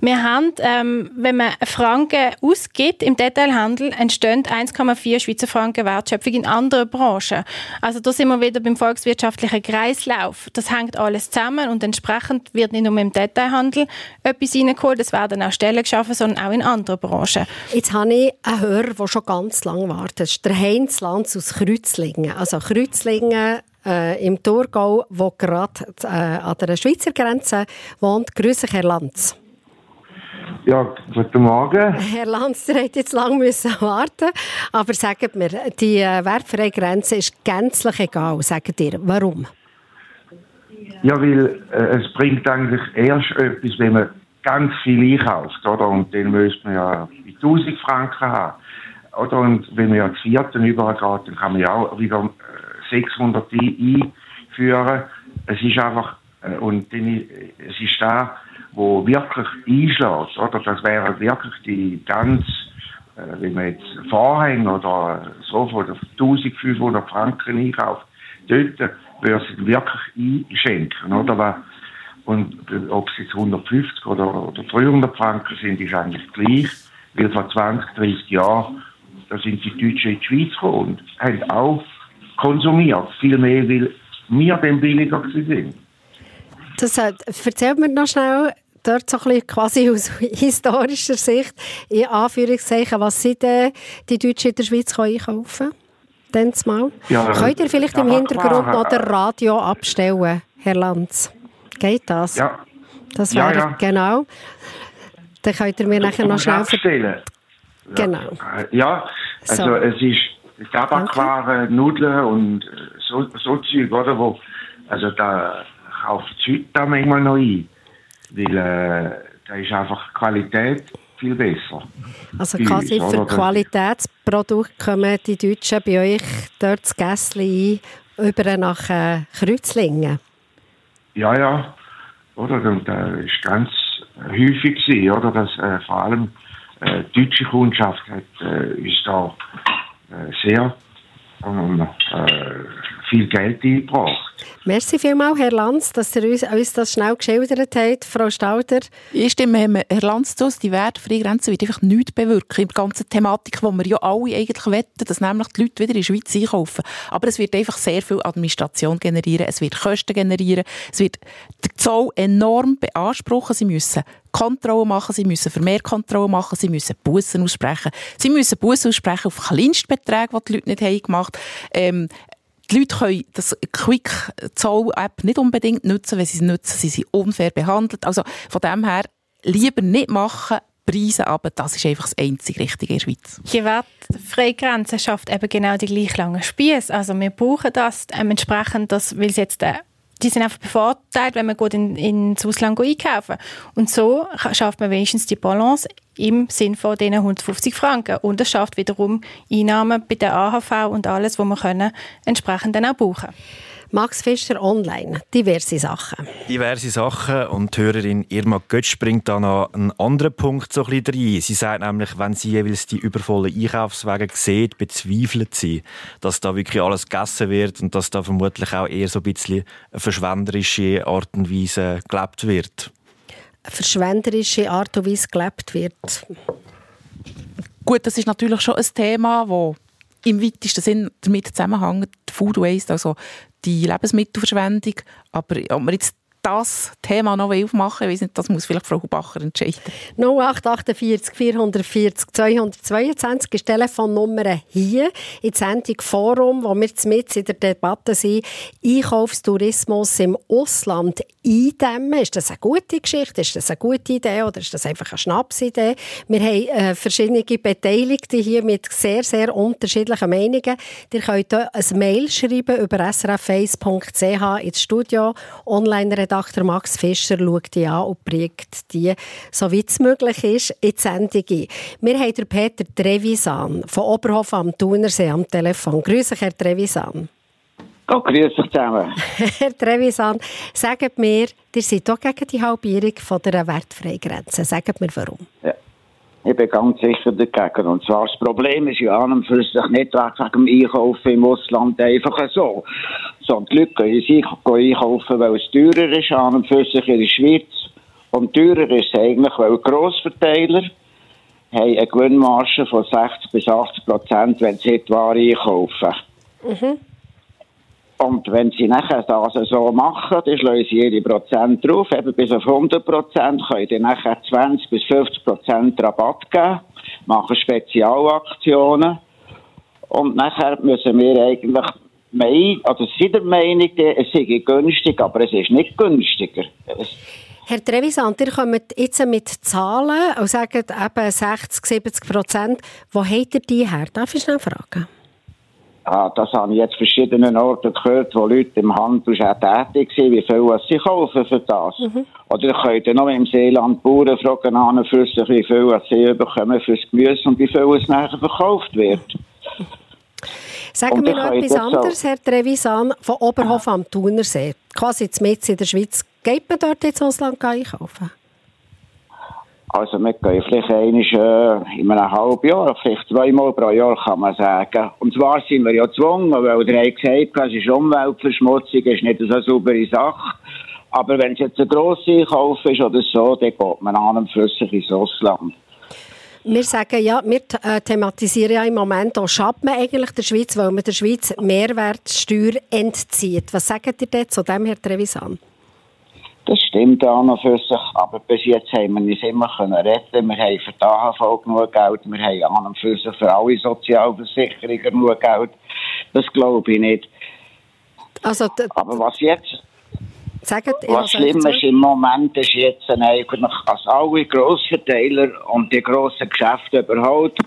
S3: wir haben, ähm, wenn man Franken ausgibt im Detailhandel, entstehen 1,4 Schweizer Franken Wertschöpfung in anderen Branchen. Also da sind wir wieder beim volkswirtschaftlichen Kreislauf. Das hängt alles zusammen und entsprechend wird nicht nur im Detailhandel etwas reingeholt. Es werden auch Stellen geschaffen, sondern auch in anderen Branchen.
S2: Jetzt habe ich einen Hörer, der schon ganz lange wartet. Das ist der Heinz Lanz aus Kreuzlingen. Also Kreuzlingen äh, im Thurgau, wo gerade äh, an der Schweizer Grenze wohnt. Grüße, Herr Lanz.
S11: Ja, guten Morgen.
S2: Herr Lanz, ihr habt jetzt lange müssen warten aber sagt mir, die äh, wertfreie Grenze ist gänzlich egal, sagt ihr. Warum?
S11: Ja, weil äh, es bringt eigentlich erst etwas, wenn man ganz viel einkauft, oder? Und den müsste man ja bei 1000 Franken haben. Oder? Und wenn man ja das Vierten übergeht, dann kann man ja auch wieder 600 äh, einführen. Es ist einfach, äh, und dann, es ist da, wo wirklich einschlägt, oder? Das wäre wirklich die ganz, äh, wenn man jetzt Vorhänge oder so von 1500 Franken einkauft, dort würde sie wirklich einschenken, oder? Und ob es jetzt 150 oder, oder 300 Franken sind, ist eigentlich gleich, weil vor 20, 30 Jahren, da sind die Deutschen in die Schweiz gekommen und haben auch konsumiert, viel mehr, weil wir dann billiger sind.
S2: Das äh, erzählt mir noch schnell dort so ein bisschen quasi aus (laughs) historischer Sicht, in Anführungszeichen, was sind denn die Deutschen in der Schweiz einkaufen können? Mal. Ja, Könnt ihr vielleicht im Hintergrund noch das Radio abstellen, Herr Lanz? Geht das?
S11: Ja.
S2: Das wäre, ja, ja. genau. Dann könnt ihr mir nachher noch schnell...
S11: Abstellen.
S2: Genau.
S11: Ja, also so. es ist Tabakware, Nudeln und so, so Zeug, oder, wo, also da kauft die da manchmal noch ein, weil äh, da ist einfach Qualität viel besser.
S2: Also quasi uns, für Qualitätsprodukte kommen die Deutschen bei euch dort das Gässli ein, über nach äh, Kreuzlingen?
S11: Ja, ja. Oder? Und das äh, ist ganz häufig gewesen, oder? Dass äh, vor allem äh, die deutsche Kundschaft hat, äh, ist da äh, sehr äh, viel Geld eingebracht.
S2: Merci vielmals, Herr Lanz, dass ihr uns, uns das schnell geschildert habt. Frau Stauder?
S4: Ich stimme Herr Lanz zu, die wertfreie Grenze wird einfach nichts bewirken. In der ganzen Thematik, wo wir ja alle eigentlich wetten, dass nämlich die Leute wieder in die Schweiz einkaufen. Aber es wird einfach sehr viel Administration generieren, es wird Kosten generieren, es wird der Zoll enorm beanspruchen. Sie müssen Kontrollen machen, sie müssen Vermehrkontrollen machen, sie müssen Bussen aussprechen. Sie müssen Bussen aussprechen auf Kleinstbeträge, die die Leute nicht haben gemacht ähm, die Leute können das Quick-Zoll-App nicht unbedingt nutzen. Wenn sie es nutzen, sind sie unfair behandelt. Also von dem her lieber nicht machen, Preise, aber das ist einfach das einzige Richtige in der Schweiz.
S3: Die wertfreie Grenze schafft eben genau die gleich langen Spieße. Also wir brauchen das ähm, entsprechend, dass, weil es jetzt äh, die sind einfach bevorteilt, wenn man gut in, ins Ausland einkaufen Und so schafft man wenigstens die Balance im Sinn von diesen 150 Franken. Und es schafft wiederum Einnahmen bei der AHV und alles, was wir können, entsprechend dann auch brauchen.
S2: Max Fischer online, diverse Sachen.
S8: Diverse Sachen und die Hörerin Irma Götsch bringt da noch einen anderen Punkt so ein bisschen rein. Sie sagt nämlich, wenn sie jeweils die übervollen Einkaufswege sieht, bezweifelt sie, dass da wirklich alles gegessen wird und dass da vermutlich auch eher so ein bisschen eine verschwenderische Art und Weise gelebt wird.
S2: Eine verschwenderische Art und Weise gelebt wird.
S4: Gut, das ist natürlich schon ein Thema, das im weitesten Sinn damit zusammenhängt, Food Waste, also die Lebensmittelverschwendung. Aber ob wir jetzt das Thema noch aufmachen will, das muss vielleicht Frau Hubacher entscheiden.
S2: 0848 440 222 ist die Telefonnummer hier in Sendung Forum, wo wir mit in der Debatte sind. Einkaufstourismus im Ausland eindämmen? Ist das eine gute Geschichte? Ist das eine gute Idee oder ist das einfach eine Schnapsidee? Wir haben äh, verschiedene Beteiligte hier mit sehr, sehr unterschiedlichen Meinungen. Ihr könnt ein Mail schreiben über srf1.ch ins Studio. Online-Redakteur Max Fischer schaut die an und bringt die, soweit es möglich ist, in die Sendung ein. Wir haben Peter Trevisan von Oberhof am Thunersee am Telefon. Grüße, Herr Trevisan.
S12: Oh, grüß dich zusammen.
S2: Herr Trevisan, sagt mir, ihr seid doch gegen die Halbierung von der Wertfreigrenze. Sagt mir, warum?
S12: Ja. Ich bin ganz sicher dagegen. Und zwar das Problem ist ja an und für sich nicht wegen dem Einkaufen im Ausland einfach so. Sondern die Leute gehen einkaufen, weil es teurer ist an und für sich in der Schweiz. Und teurer ist es eigentlich, weil Grossverteiler haben eine Gewinnmarge von 60 bis 80 Prozent, wenn sie die Ware einkaufen. Mhm. Und wenn sie nachher das so machen, dann schlagen sie ihre Prozent drauf, eben bis auf 100 Prozent, können sie nachher 20 bis 50 Prozent Rabatt geben, machen Spezialaktionen. Und nachher müssen wir eigentlich meinen, also sind der Meinung, es sei günstig, aber es ist nicht günstiger.
S2: Herr Trevisan, ihr kommt jetzt mit Zahlen und sagt eben 60, 70 Prozent. Wo habt ihr die her? Darf ich schnell fragen?
S12: Ah, das habe ich jetzt verschiedenen Orten gehört, wo Leute im Handel schon tätig sind, wie viel was sie kaufen für das. Mhm. Oder ihr könnt noch im Seeland Bauern fragen, an für sich, wie viel was sie bekommen fürs Gemüse und wie viel es nachher verkauft wird.
S2: Sagen wir noch etwas anderes, Herr Trevisan, von Oberhof am Thunersee, quasi jetzt in der Schweiz. Geht man dort ins Ausland einkaufen?
S12: Also wir gehen vielleicht einmal, äh, in einem halben Jahr, vielleicht zweimal pro Jahr kann man sagen. Und zwar sind wir ja gezwungen, weil der hat gesagt, es ist Umweltverschmutzung, ist nicht eine saubere Sache. Aber wenn es jetzt ein grosser Einkauf ist oder so, dann geht man an und sich ins Ausland.
S2: Wir sagen ja, wir äh, thematisieren ja im Moment auch, man eigentlich der Schweiz, weil man der Schweiz Mehrwertsteuer entzieht. Was sagt ihr denn zu dem, Herr Trevisan?
S12: Das stimmt auch noch für sich, aber bis jetzt haben wir uns immer können retten. Wir haben für die AHV genug Geld, wir haben an und für sich für alle Sozialversicherungen genug Geld. Das glaube ich nicht.
S2: Also,
S12: aber was jetzt
S2: Sagt,
S12: was schlimm ist im Moment ist jetzt eigentlich, als alle Grossverteiler und die grossen Geschäfte überhaupt,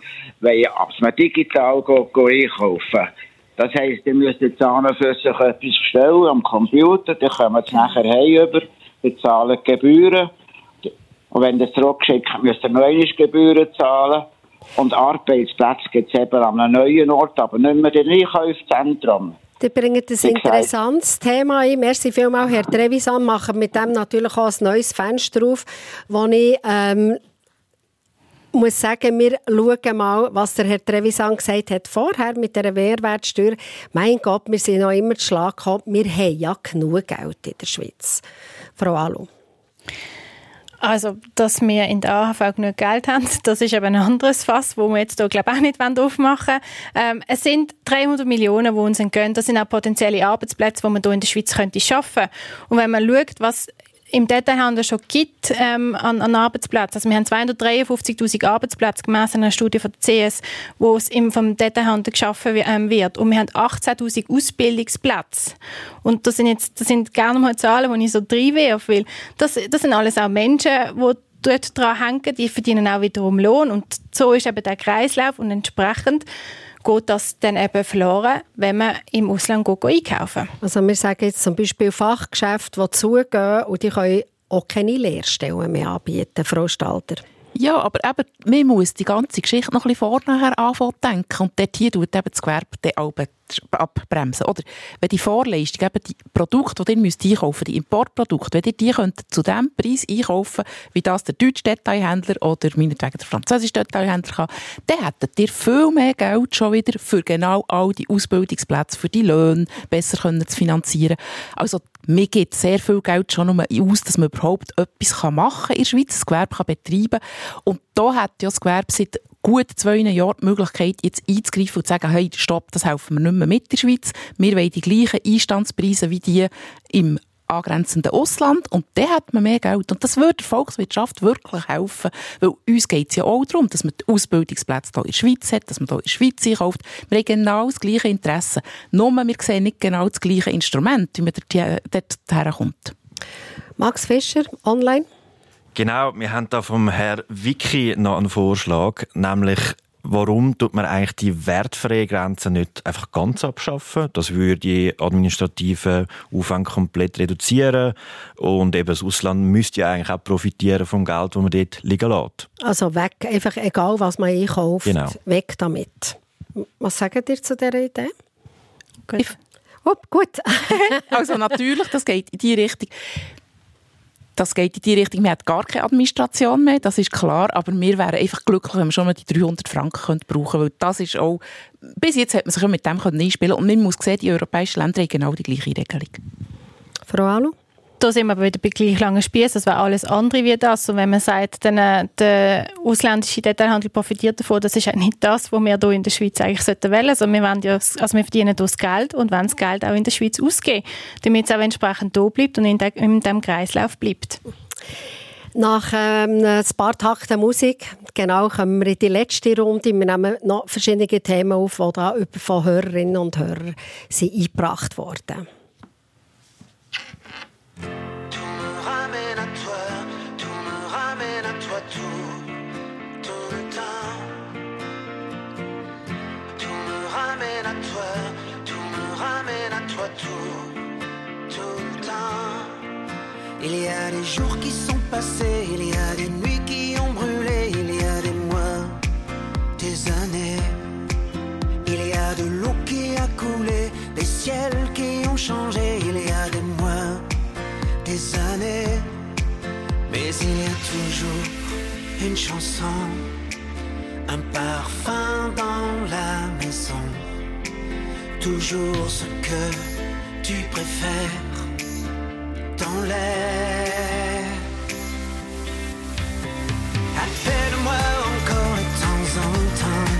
S12: ab man digital go, go einkaufen. Das heisst, die müssen jetzt an und für sich etwas bestellen am Computer, dann kommen sie nachher heim über bezahlen Gebühren. Und wenn das ihr noch einmal Gebühren zahlen. Und Arbeitsplätze gibt es eben an einem neuen Ort, aber nicht mehr den Einkaufszentrum.
S2: Die bringen ein interessantes Thema ein. Merci vielmals, Herr Trevisan. Machen mit dem natürlich auch ein neues Fenster auf, wo ich ähm, muss sagen, wir schauen mal, was der Herr Trevisan gesagt hat vorher mit der Mehrwertsteuer. Mein Gott, wir sind noch immer zu Schlag gekommen. Wir haben ja genug Geld in der Schweiz. Frau Alu.
S3: Also, dass wir in der AHV genug Geld haben, (laughs) das ist eben ein anderes Fass, wo wir jetzt hier, glaube ich, auch nicht aufmachen wollen. Ähm, es sind 300 Millionen, die uns entgehen. Das sind auch potenzielle Arbeitsplätze, die man hier in der Schweiz könnte schaffen könnte. Und wenn man schaut, was im Detailhandel schon gibt ähm, an, an Arbeitsplätzen. Also wir haben 253'000 Arbeitsplätze gemäss einer Studie von der CS, wo es im, vom Detailhandel geschaffen ähm, wird. Und wir haben 18'000 Ausbildungsplätze. Und das sind jetzt, das sind gerne mal Zahlen, die ich so reinwerfe, weil das, das sind alles auch Menschen, die dort dran hängen, die verdienen auch wiederum Lohn. Und so ist eben der Kreislauf und entsprechend geht das dann eben verloren, wenn man im Ausland geht, einkaufen
S2: Also wir sagen jetzt zum Beispiel Fachgeschäfte, die zugehen und die können auch keine Lehrstellen mehr anbieten, Frau Stalter.
S4: Ja, aber eben, man muss die ganze Geschichte noch ein bisschen vorher anfangen denken. Und dort hier tut eben das Gewerbe dann abbremsen. Oder wenn die Vorleistung, eben die Produkte, die ihr müsst einkaufen die Importprodukte, wenn ihr die könnt zu dem Preis einkaufen wie das der deutsche Detailhändler oder meinetwegen der französische Detailhändler kann, dann hättet ihr viel mehr Geld schon wieder für genau all die Ausbildungsplätze, für die Löhne besser können zu finanzieren. Also mir gibt sehr viel Geld schon nur aus, dass man überhaupt etwas machen kann in der Schweiz, das Gewerbe kann betreiben Und da hat ja das Gewerbe seit gut zwei Jahren die Möglichkeit, jetzt einzugreifen und zu sagen, hey, stopp, das helfen wir nicht mehr mit der Schweiz. Wir wollen die gleichen Einstandspreise wie die im angrenzenden Ausland und dann hat man mehr Geld. Und das würde der Volkswirtschaft wirklich helfen, weil uns geht es ja auch darum, dass man die Ausbildungsplätze hier in der Schweiz hat, dass man hier in der Schweiz einkauft. Wir haben genau das gleiche Interesse. Nur wir sehen nicht genau das gleiche Instrument, wie man dort herkommt.
S2: Max Fischer, online.
S8: Genau, wir haben da vom Herrn Vicky noch einen Vorschlag, nämlich warum tut man eigentlich die wertfreie Grenze nicht einfach ganz abschaffen? Das würde die administrativen Aufwand komplett reduzieren und eben das Ausland müsste ja eigentlich auch profitieren vom Geld, das man dort liegen lässt.
S2: Also weg, einfach egal, was man einkauft,
S8: Genau.
S2: weg damit. Was sagt ihr zu dieser Idee?
S3: Gut.
S2: Oh, gut. (laughs)
S4: Also natürlich, das geht in die Richtung. Das geht in die Richtung, man hat gar keine Administration mehr, das ist klar, aber wir wären einfach glücklich, wenn wir schon mal die 300 Franken könnten brauchen weil das ist auch, bis jetzt hat man sich mit dem können einspielen und man muss sehen, die europäischen Länder haben genau die gleiche Regelung.
S2: Frau Alu?
S3: Da sind wir aber wieder bei gleich langen Spieß. Das wäre alles andere wie das. Und wenn man sagt, dann, äh, der ausländische Detailhandel profitiert davon, das ist eigentlich nicht das, was wir hier in der Schweiz eigentlich sollten wollen. Also wir, wollen ja, also wir verdienen das Geld und wollen das Geld auch in der Schweiz ausgeben, damit es auch entsprechend da bleibt und in, de, in dem Kreislauf bleibt.
S2: Nach ähm, ein paar Takten Musik, genau, kommen wir in die letzte Runde. Wir nehmen noch verschiedene Themen auf, die da von Hörerinnen und Hörern sind eingebracht wurden.
S13: Il y a des jours qui sont passés, il y a des nuits qui ont brûlé, il y a des mois, des années. Il y a de l'eau qui a coulé, des ciels qui ont changé, il y a des mois, des années. Mais il y a toujours une chanson, un parfum dans la maison. Toujours ce que tu préfères dans l'air. Appelle-moi encore de temps en temps.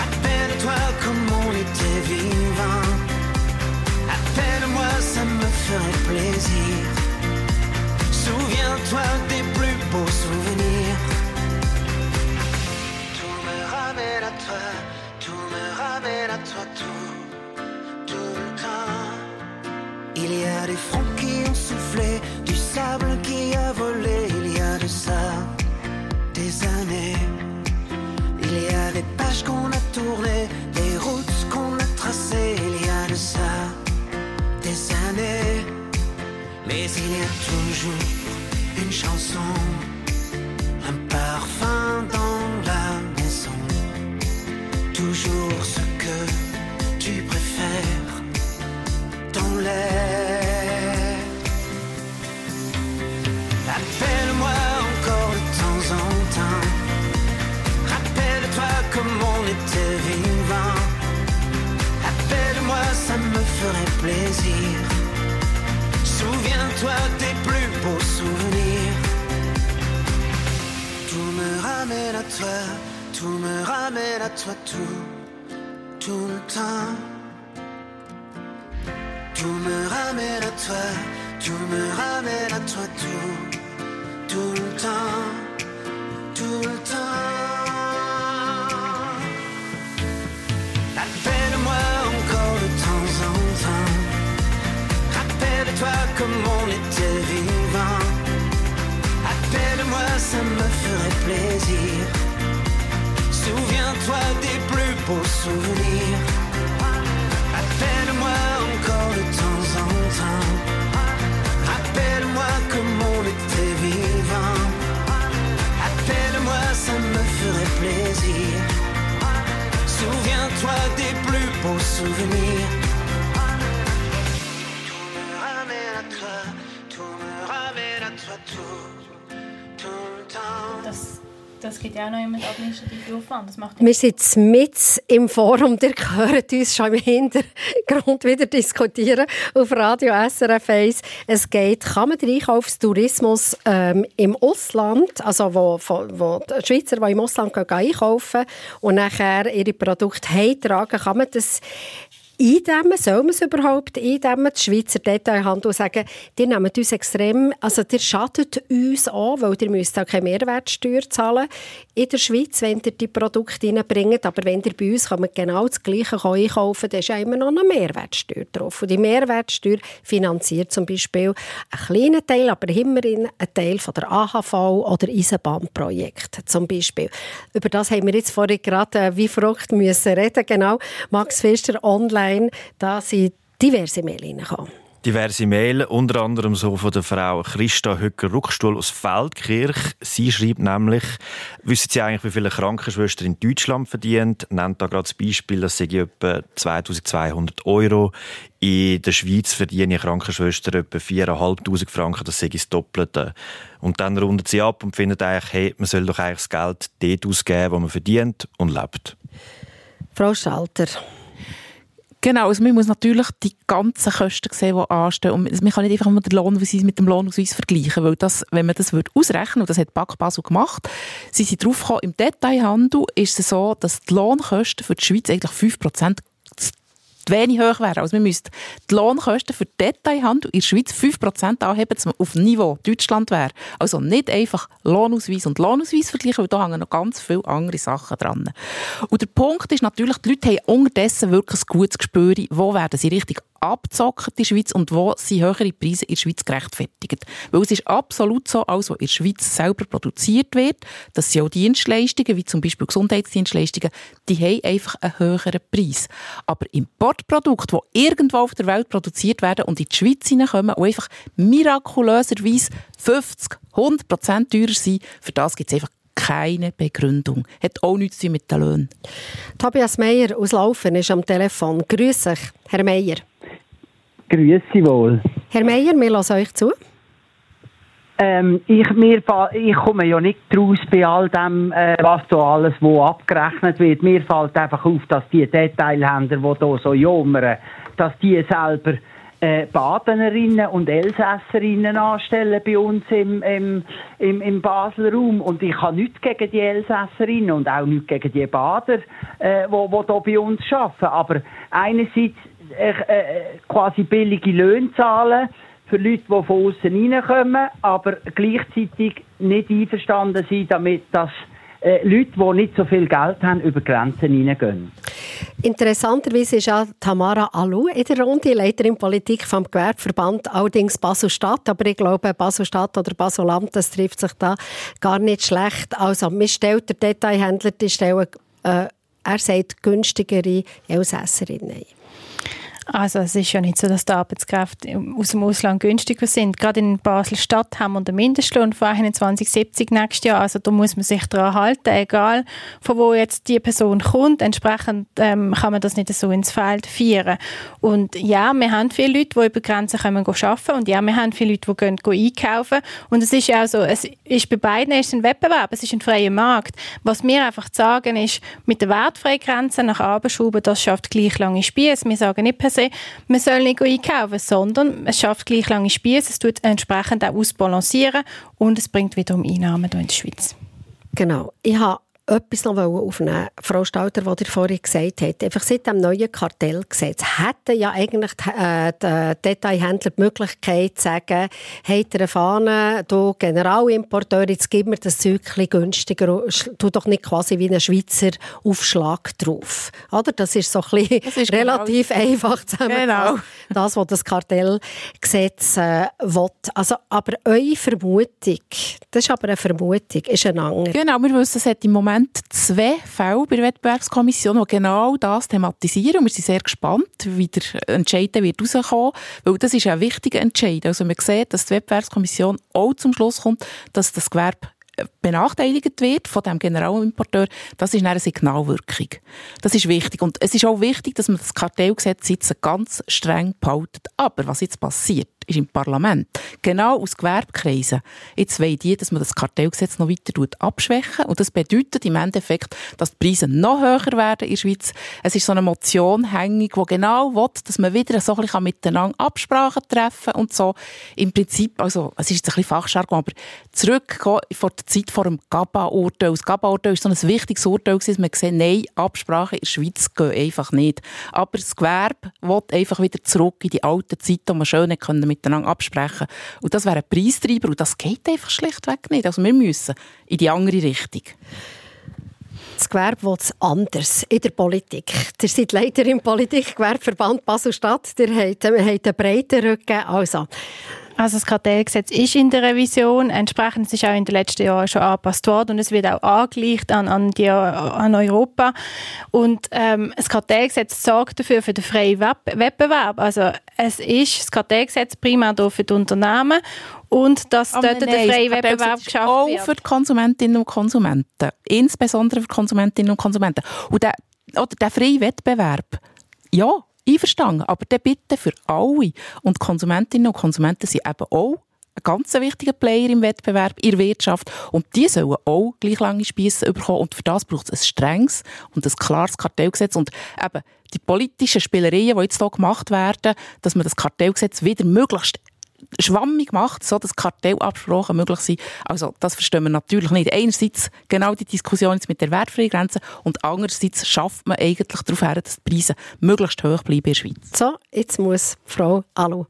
S13: Rappelle-toi comme on était vivant. Appelle-moi, ça me ferait plaisir. Souviens-toi des plus beaux souvenirs. Tout me ramène à toi, tout me ramène à toi, tout, tout le temps. Il y a des fronts Il y a des pages qu'on a tournées, des routes qu'on a tracées, il y a de ça des années. Mais il y a toujours une chanson, Souviens-toi des plus beaux souvenirs. Tout me ramène à toi, tout me ramène à toi, tout, tout le temps. Tout me ramène à toi, tout me ramène à toi, tout, tout le temps, tout le temps. Comme on était vivant. Appelle-moi, ça me ferait plaisir. Souviens-toi des plus beaux souvenirs. Appelle-moi encore de temps en temps. Rappelle-moi comme on était vivant. Appelle-moi, ça me ferait plaisir. Souviens-toi des plus beaux souvenirs.
S3: Das, gibt ja auch noch jemand administrativen Aufwand. Das macht
S2: Wir sind mit im Forum, ihr hört uns schon im Hintergrund wieder diskutieren auf Radio SRF 1. Es geht, kann man den Einkaufstourismus ähm, im Ausland, also wo, wo die Schweizer, die im Ausland gehen, einkaufen und nachher ihre Produkte heimtragen, kann man das eindämmen? Soll man es überhaupt eindämmen? Die Schweizer Detailhandel sagen, die nehmen uns extrem, also der schadet uns auch, weil ihr müsst auch keine Mehrwertsteuer zahlen in der Schweiz, wenn ihr die Produkte reinbringt. Aber wenn ihr bei uns man genau das Gleiche einkaufen dann ist ja immer noch eine Mehrwertsteuer drauf. Und die Mehrwertsteuer finanziert zum Beispiel einen kleinen Teil, aber immerhin einen Teil von der AHV oder Eisenbahnprojekt zum Beispiel. Über das haben wir jetzt vorhin gerade äh, wie verrückt müssen reden. Genau, Max Pfister online, da sind diverse Mail reingekommen
S8: diverse Mail, unter anderem so von der Frau Christa Höcker-Ruckstuhl aus Feldkirch. Sie schreibt nämlich, wissen Sie eigentlich, wie viele Krankenschwestern in Deutschland verdient? Nennt da gerade das Beispiel, dass sie etwa 2200 Euro. In der Schweiz verdienen eine Krankenschwester etwa 4'500 Franken, das sei das Doppelte. Und dann rundet sie ab und findet eigentlich, hey, man soll doch eigentlich das Geld dort ausgeben, wo man verdient und lebt.
S2: Frau Schalter,
S4: Genau, also man muss natürlich die ganzen Kosten sehen, die anstehen. Und man kann nicht einfach mal den Lohnausweis mit dem Lohnausweis vergleichen, weil das, wenn man das würde ausrechnen und das hat BAC Basel gemacht, sie sind drauf gekommen, im Detailhandel ist es so, dass die Lohnkosten für die Schweiz eigentlich 5% wenig hoch wären. Also wir müssten die Lohnkosten für Detailhandel in der Schweiz 5% anheben, man auf Niveau Deutschland wäre. Also nicht einfach Lohnausweis und Lohnausweis vergleichen, weil da hängen noch ganz viele andere Sachen dran. Und der Punkt ist natürlich, die Leute haben unterdessen wirklich ein gutes Gespür, wo werden sie richtig abzocken der Schweiz und wo sind höhere Preise in der Schweiz gerechtfertigt. Weil es ist absolut so, alles, was in der Schweiz selber produziert wird, das sind auch Dienstleistungen, wie zum Beispiel Gesundheitsdienstleistungen, die haben einfach einen höheren Preis. Aber Importprodukte, die irgendwo auf der Welt produziert werden und in die Schweiz hineinkommen und einfach mirakulöserweise 50, 100 Prozent teurer sind, für das gibt es einfach keine Begründung. Hat auch nichts mit den Löhnen.
S2: Tobias Meyer aus Laufen ist am Telefon. Grüß dich, Herr Meyer.
S14: Grüße wohl.
S2: Herr Meier, wir lassen euch zu.
S14: Ähm, ich, mir, ich komme ja nicht raus bei all dem, äh, was da alles wo abgerechnet wird. Mir fällt einfach auf, dass die Detailhändler, die hier so jammern, dass die selber äh, Badenerinnen und Elsässerinnen anstellen bei uns im, im, im, im Basler Raum. Und ich habe nichts gegen die Elsässerinnen und auch nichts gegen die Bader, äh, wo, wo hier bei uns arbeiten. Aber einerseits quasi billige Löhne zahlen für Leute, die von außen reinkommen, aber gleichzeitig nicht einverstanden sind damit, dass äh, Leute, die nicht so viel Geld haben, über Grenzen hineingehen.
S2: Interessanterweise ist auch Tamara Alou in der Runde, Leiterin Politik vom Gewerbeverband, allerdings Basel-Stadt. Aber ich glaube, Basel-Stadt oder Basel-Land, das trifft sich da gar nicht schlecht. Also, man stellt der Detailhändler, die stellen, äh, er sagt, günstigere Elsässerinnen.
S3: Also es ist ja nicht so, dass die Arbeitskräfte aus dem Ausland günstiger sind. Gerade in Basel-Stadt haben wir den Mindestlohn von 21,70 nächstes Jahr. Also da muss man sich daran halten, egal von wo jetzt die Person kommt. Entsprechend ähm, kann man das nicht so ins Feld führen. Und ja, wir haben viele Leute, die über Grenzen kommen arbeiten und ja, wir haben viele Leute, die gehen, gehen einkaufen. Und es ist ja auch so, es ist bei beiden ist ein Wettbewerb, es ist ein freier Markt. Was wir einfach sagen ist, mit der Wertfreigrenze nach Abendschrauben, das schafft gleich lange Spieße. Wir sagen nicht se, man soll nicht einkaufen, sondern es schafft gleich lange Spieße, es tut entsprechend auch ausbalancieren und es bringt wiederum Einnahmen hier in der Schweiz.
S2: Genau. Ich habe etwas noch aufnehmen Frau Stalter, was ihr vorhin gesagt habt. Einfach seit dem neuen Kartellgesetz hätten ja eigentlich die, äh, die Detailhändler die Möglichkeit zu sagen, habt ihr eine Fahne, du Generalimporteur, jetzt gib mir das Zeug günstiger, tu doch nicht quasi wie ein Schweizer Aufschlag drauf. Oder? Das ist so ein bisschen relativ genau. einfach zusammengefasst, genau. das, was das Kartellgesetz äh, will. Also, aber eure Vermutung, das ist aber eine Vermutung, ist ein andere.
S4: Genau, wir wissen, es hat im Moment Moment zwei Fälle bei der Wettbewerbskommission, die genau das thematisieren. Und wir sind sehr gespannt, wie der Entscheid wird rauskommen weil das ist ein wichtiger Entscheid. Also man sieht, dass die Wettbewerbskommission auch zum Schluss kommt, dass das Gewerbe benachteiligt wird von dem Generalimporteur, das ist eine Signalwirkung. Das ist wichtig. Und es ist auch wichtig, dass man das Kartellgesetz jetzt ganz streng behaltet. Aber was jetzt passiert, ist im Parlament. Genau aus Gewerbekreisen. Jetzt wollen die, dass man das Kartellgesetz noch weiter abschwächen Und das bedeutet im Endeffekt, dass die Preise noch höher werden in der Schweiz. Es ist so eine Motion hängig, die genau will, dass man wieder so ein bisschen miteinander Absprachen treffen kann und so. Im Prinzip, also, es ist jetzt ein bisschen Fachjargon, aber zurück vor der Zeit vor dem GABA-Urteil. Das GABA-Urteil war so ein wichtiges Urteil, dass man gesehen nein, Absprachen in der Schweiz gehen einfach nicht. Aber das Gewerbe will einfach wieder zurück in die alte Zeit, wo man schön miteinander absprechen Und das wäre ein Preistreiber und das geht einfach schlichtweg nicht. Also wir müssen in die andere Richtung.
S2: Das Gewerbe will es anders in der Politik. Ihr seid Leiter im Politikgewerbeverband Basel-Stadt. Ihr habt, einen breiten Rücken. Also,
S3: also das Kartellgesetz ist in der Revision, entsprechend ist es auch in den letzten Jahren schon angepasst worden und es wird auch angegleicht an, an, die, an Europa. Und ähm, das Kartellgesetz sorgt dafür für den freien Wettbewerb. Also es ist das Kartellgesetz primär für die Unternehmen und dass Aber dort der freie Wettbewerb geschafft
S4: auch wird. Auch für die Konsumentinnen und Konsumenten, insbesondere für die Konsumentinnen und Konsumenten. Und der, oder der freie Wettbewerb, ja, Einverstanden, aber dann bitte für alle. Und Konsumentinnen und Konsumenten sind eben auch ein ganz wichtiger Player im Wettbewerb, in der Wirtschaft. Und die sollen auch gleich lange Spiesse bekommen. Und für das braucht es ein strenges und ein klares Kartellgesetz. Und eben die politischen Spielereien, die jetzt hier gemacht werden, dass man das Kartellgesetz wieder möglichst schwammig macht, so dass Kartellabsprachen möglich sind. Also das verstehen wir natürlich nicht. Einerseits genau die Diskussion jetzt mit der wertfreien Grenze und andererseits schafft man eigentlich darauf her, dass die Preise möglichst hoch bleiben in der Schweiz.
S2: So, jetzt muss Frau Alu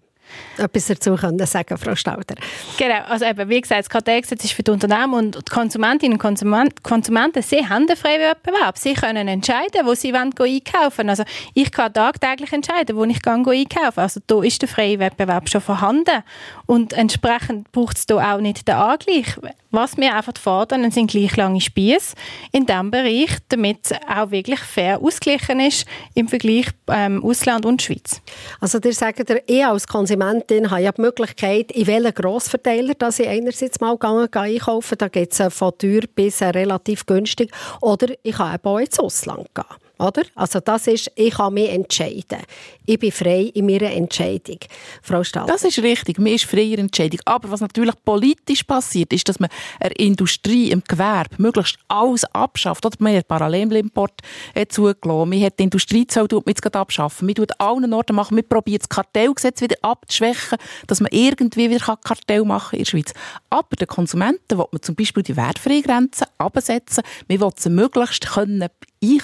S2: etwas dazu können sagen, Frau Stauder.
S3: Genau, also eben, wie gesagt, das Kartellgesetz ist für die Unternehmen und die Konsumentinnen und Konsument, Konsumenten, sie haben den freien Wettbewerb. Sie können entscheiden, wo sie wollen einkaufen Also ich kann tagtäglich entscheiden, wo ich einkaufen Also da ist der freie Wettbewerb schon vorhanden und entsprechend braucht es da auch nicht den Angleich. Was wir einfach fordern, sind gleich lange Spieße in diesem Bereich, damit es auch wirklich fair ausgeglichen ist im Vergleich ähm, Ausland und Schweiz.
S2: Also ihr sagt, ich als Konsumentin habe ja die Möglichkeit, in welchen Grossverteiler dass ich einerseits mal gegangen, einkaufen Da geht es von teuer bis äh, relativ günstig. Oder ich kann eben auch ins Ausland gehen. Oder? Also das ist, ich kann mich entscheiden. Ich bin frei in meiner Entscheidung. Frau Stahl.
S4: Das ist richtig, man ist frei in Entscheidung. Aber was natürlich politisch passiert, ist, dass man der Industrie, im Gewerbe möglichst alles abschafft. Oder man hat Parallelimport äh, zugelassen, man hat die Industriezoll jetzt gerade abschaffen, man tut allen Orten machen, man probiert das Kartellgesetz wieder abzuschwächen, dass man irgendwie wieder Kartell machen kann in der Schweiz. Aber den Konsumenten will man zum Beispiel die wertfreie Grenze absetzen, man will sie möglichst können ich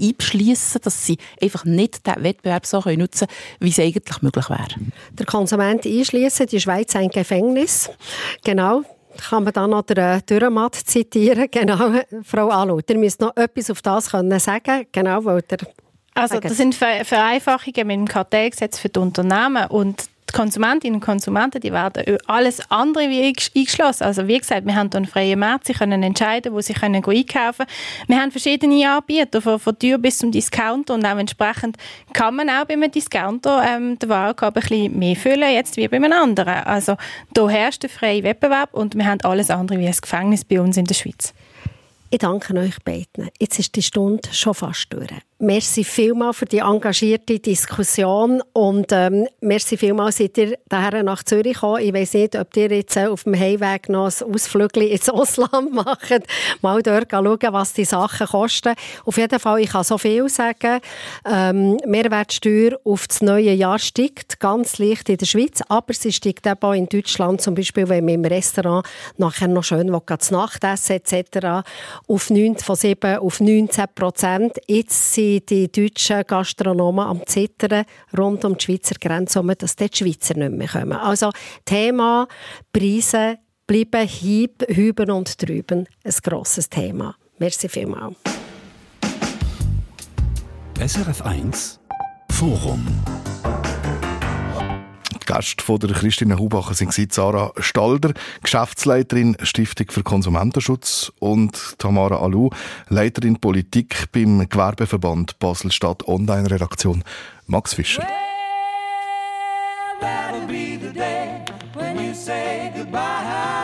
S4: einbeschließen, dass sie einfach nicht den Wettbewerb so nutzen können, wie es eigentlich möglich wäre.
S2: Der Konsument einschließen, die Schweiz ein Gefängnis. Genau, kann man dann noch den äh, Dürrematt zitieren. (laughs) Genau, Frau Alu, ihr müsst noch etwas auf das können sagen genau, weil der
S3: also das sind Vereinfachungen mit dem Kartellgesetz für die Unternehmen und die Konsumentinnen und Konsumenten, die werden alles andere wie eingeschlossen. Also wie gesagt, wir haben hier einen freien Markt, sie können entscheiden, wo sie können einkaufen können. Wir haben verschiedene Anbieter, von, von Tür bis zum Discounter und auch entsprechend kann man auch bei einem Discounter ähm, den Warenkorb ein bisschen mehr füllen, jetzt wie bei einem anderen. Also da herrscht der freie Wettbewerb und wir haben alles andere wie ein Gefängnis bei uns in der Schweiz.
S2: Ich danke euch beiden. Jetzt ist die Stunde schon fast durch. Merci vielmals für die engagierte Diskussion und ähm, merci vielmals seid ihr daher nach Zürich gekommen. Ich weiß nicht, ob ihr jetzt äh, auf dem Heimweg noch ein Ausflügel ins (laughs) Ausland macht. Mal dort schauen, was die Sachen kosten. Auf jeden Fall, ich kann so viel sagen. Ähm, Mehrwertsteuer auf das neue Jahr steigt ganz leicht in der Schweiz, aber sie steigt auch in Deutschland, zum Beispiel, wenn man im Restaurant nachher noch schön will, zu Nacht essen etc. auf 9, von 7 auf 19 Prozent. Jetzt sind die deutschen Gastronomen am Zittern rund um die Schweizer Grenze, dass die Schweizer nicht mehr kommen. Also Thema Preise bleiben hieb, hüben und drüben ein grosses Thema. Merci vielmals.
S1: SRF 1 Forum
S15: Gäste von der Christine Hubacher sind Sarah Stalder, Geschäftsleiterin Stiftung für Konsumentenschutz und Tamara Alou, Leiterin Politik beim Gewerbeverband Basel-Stadt Online-Redaktion Max Fischer. You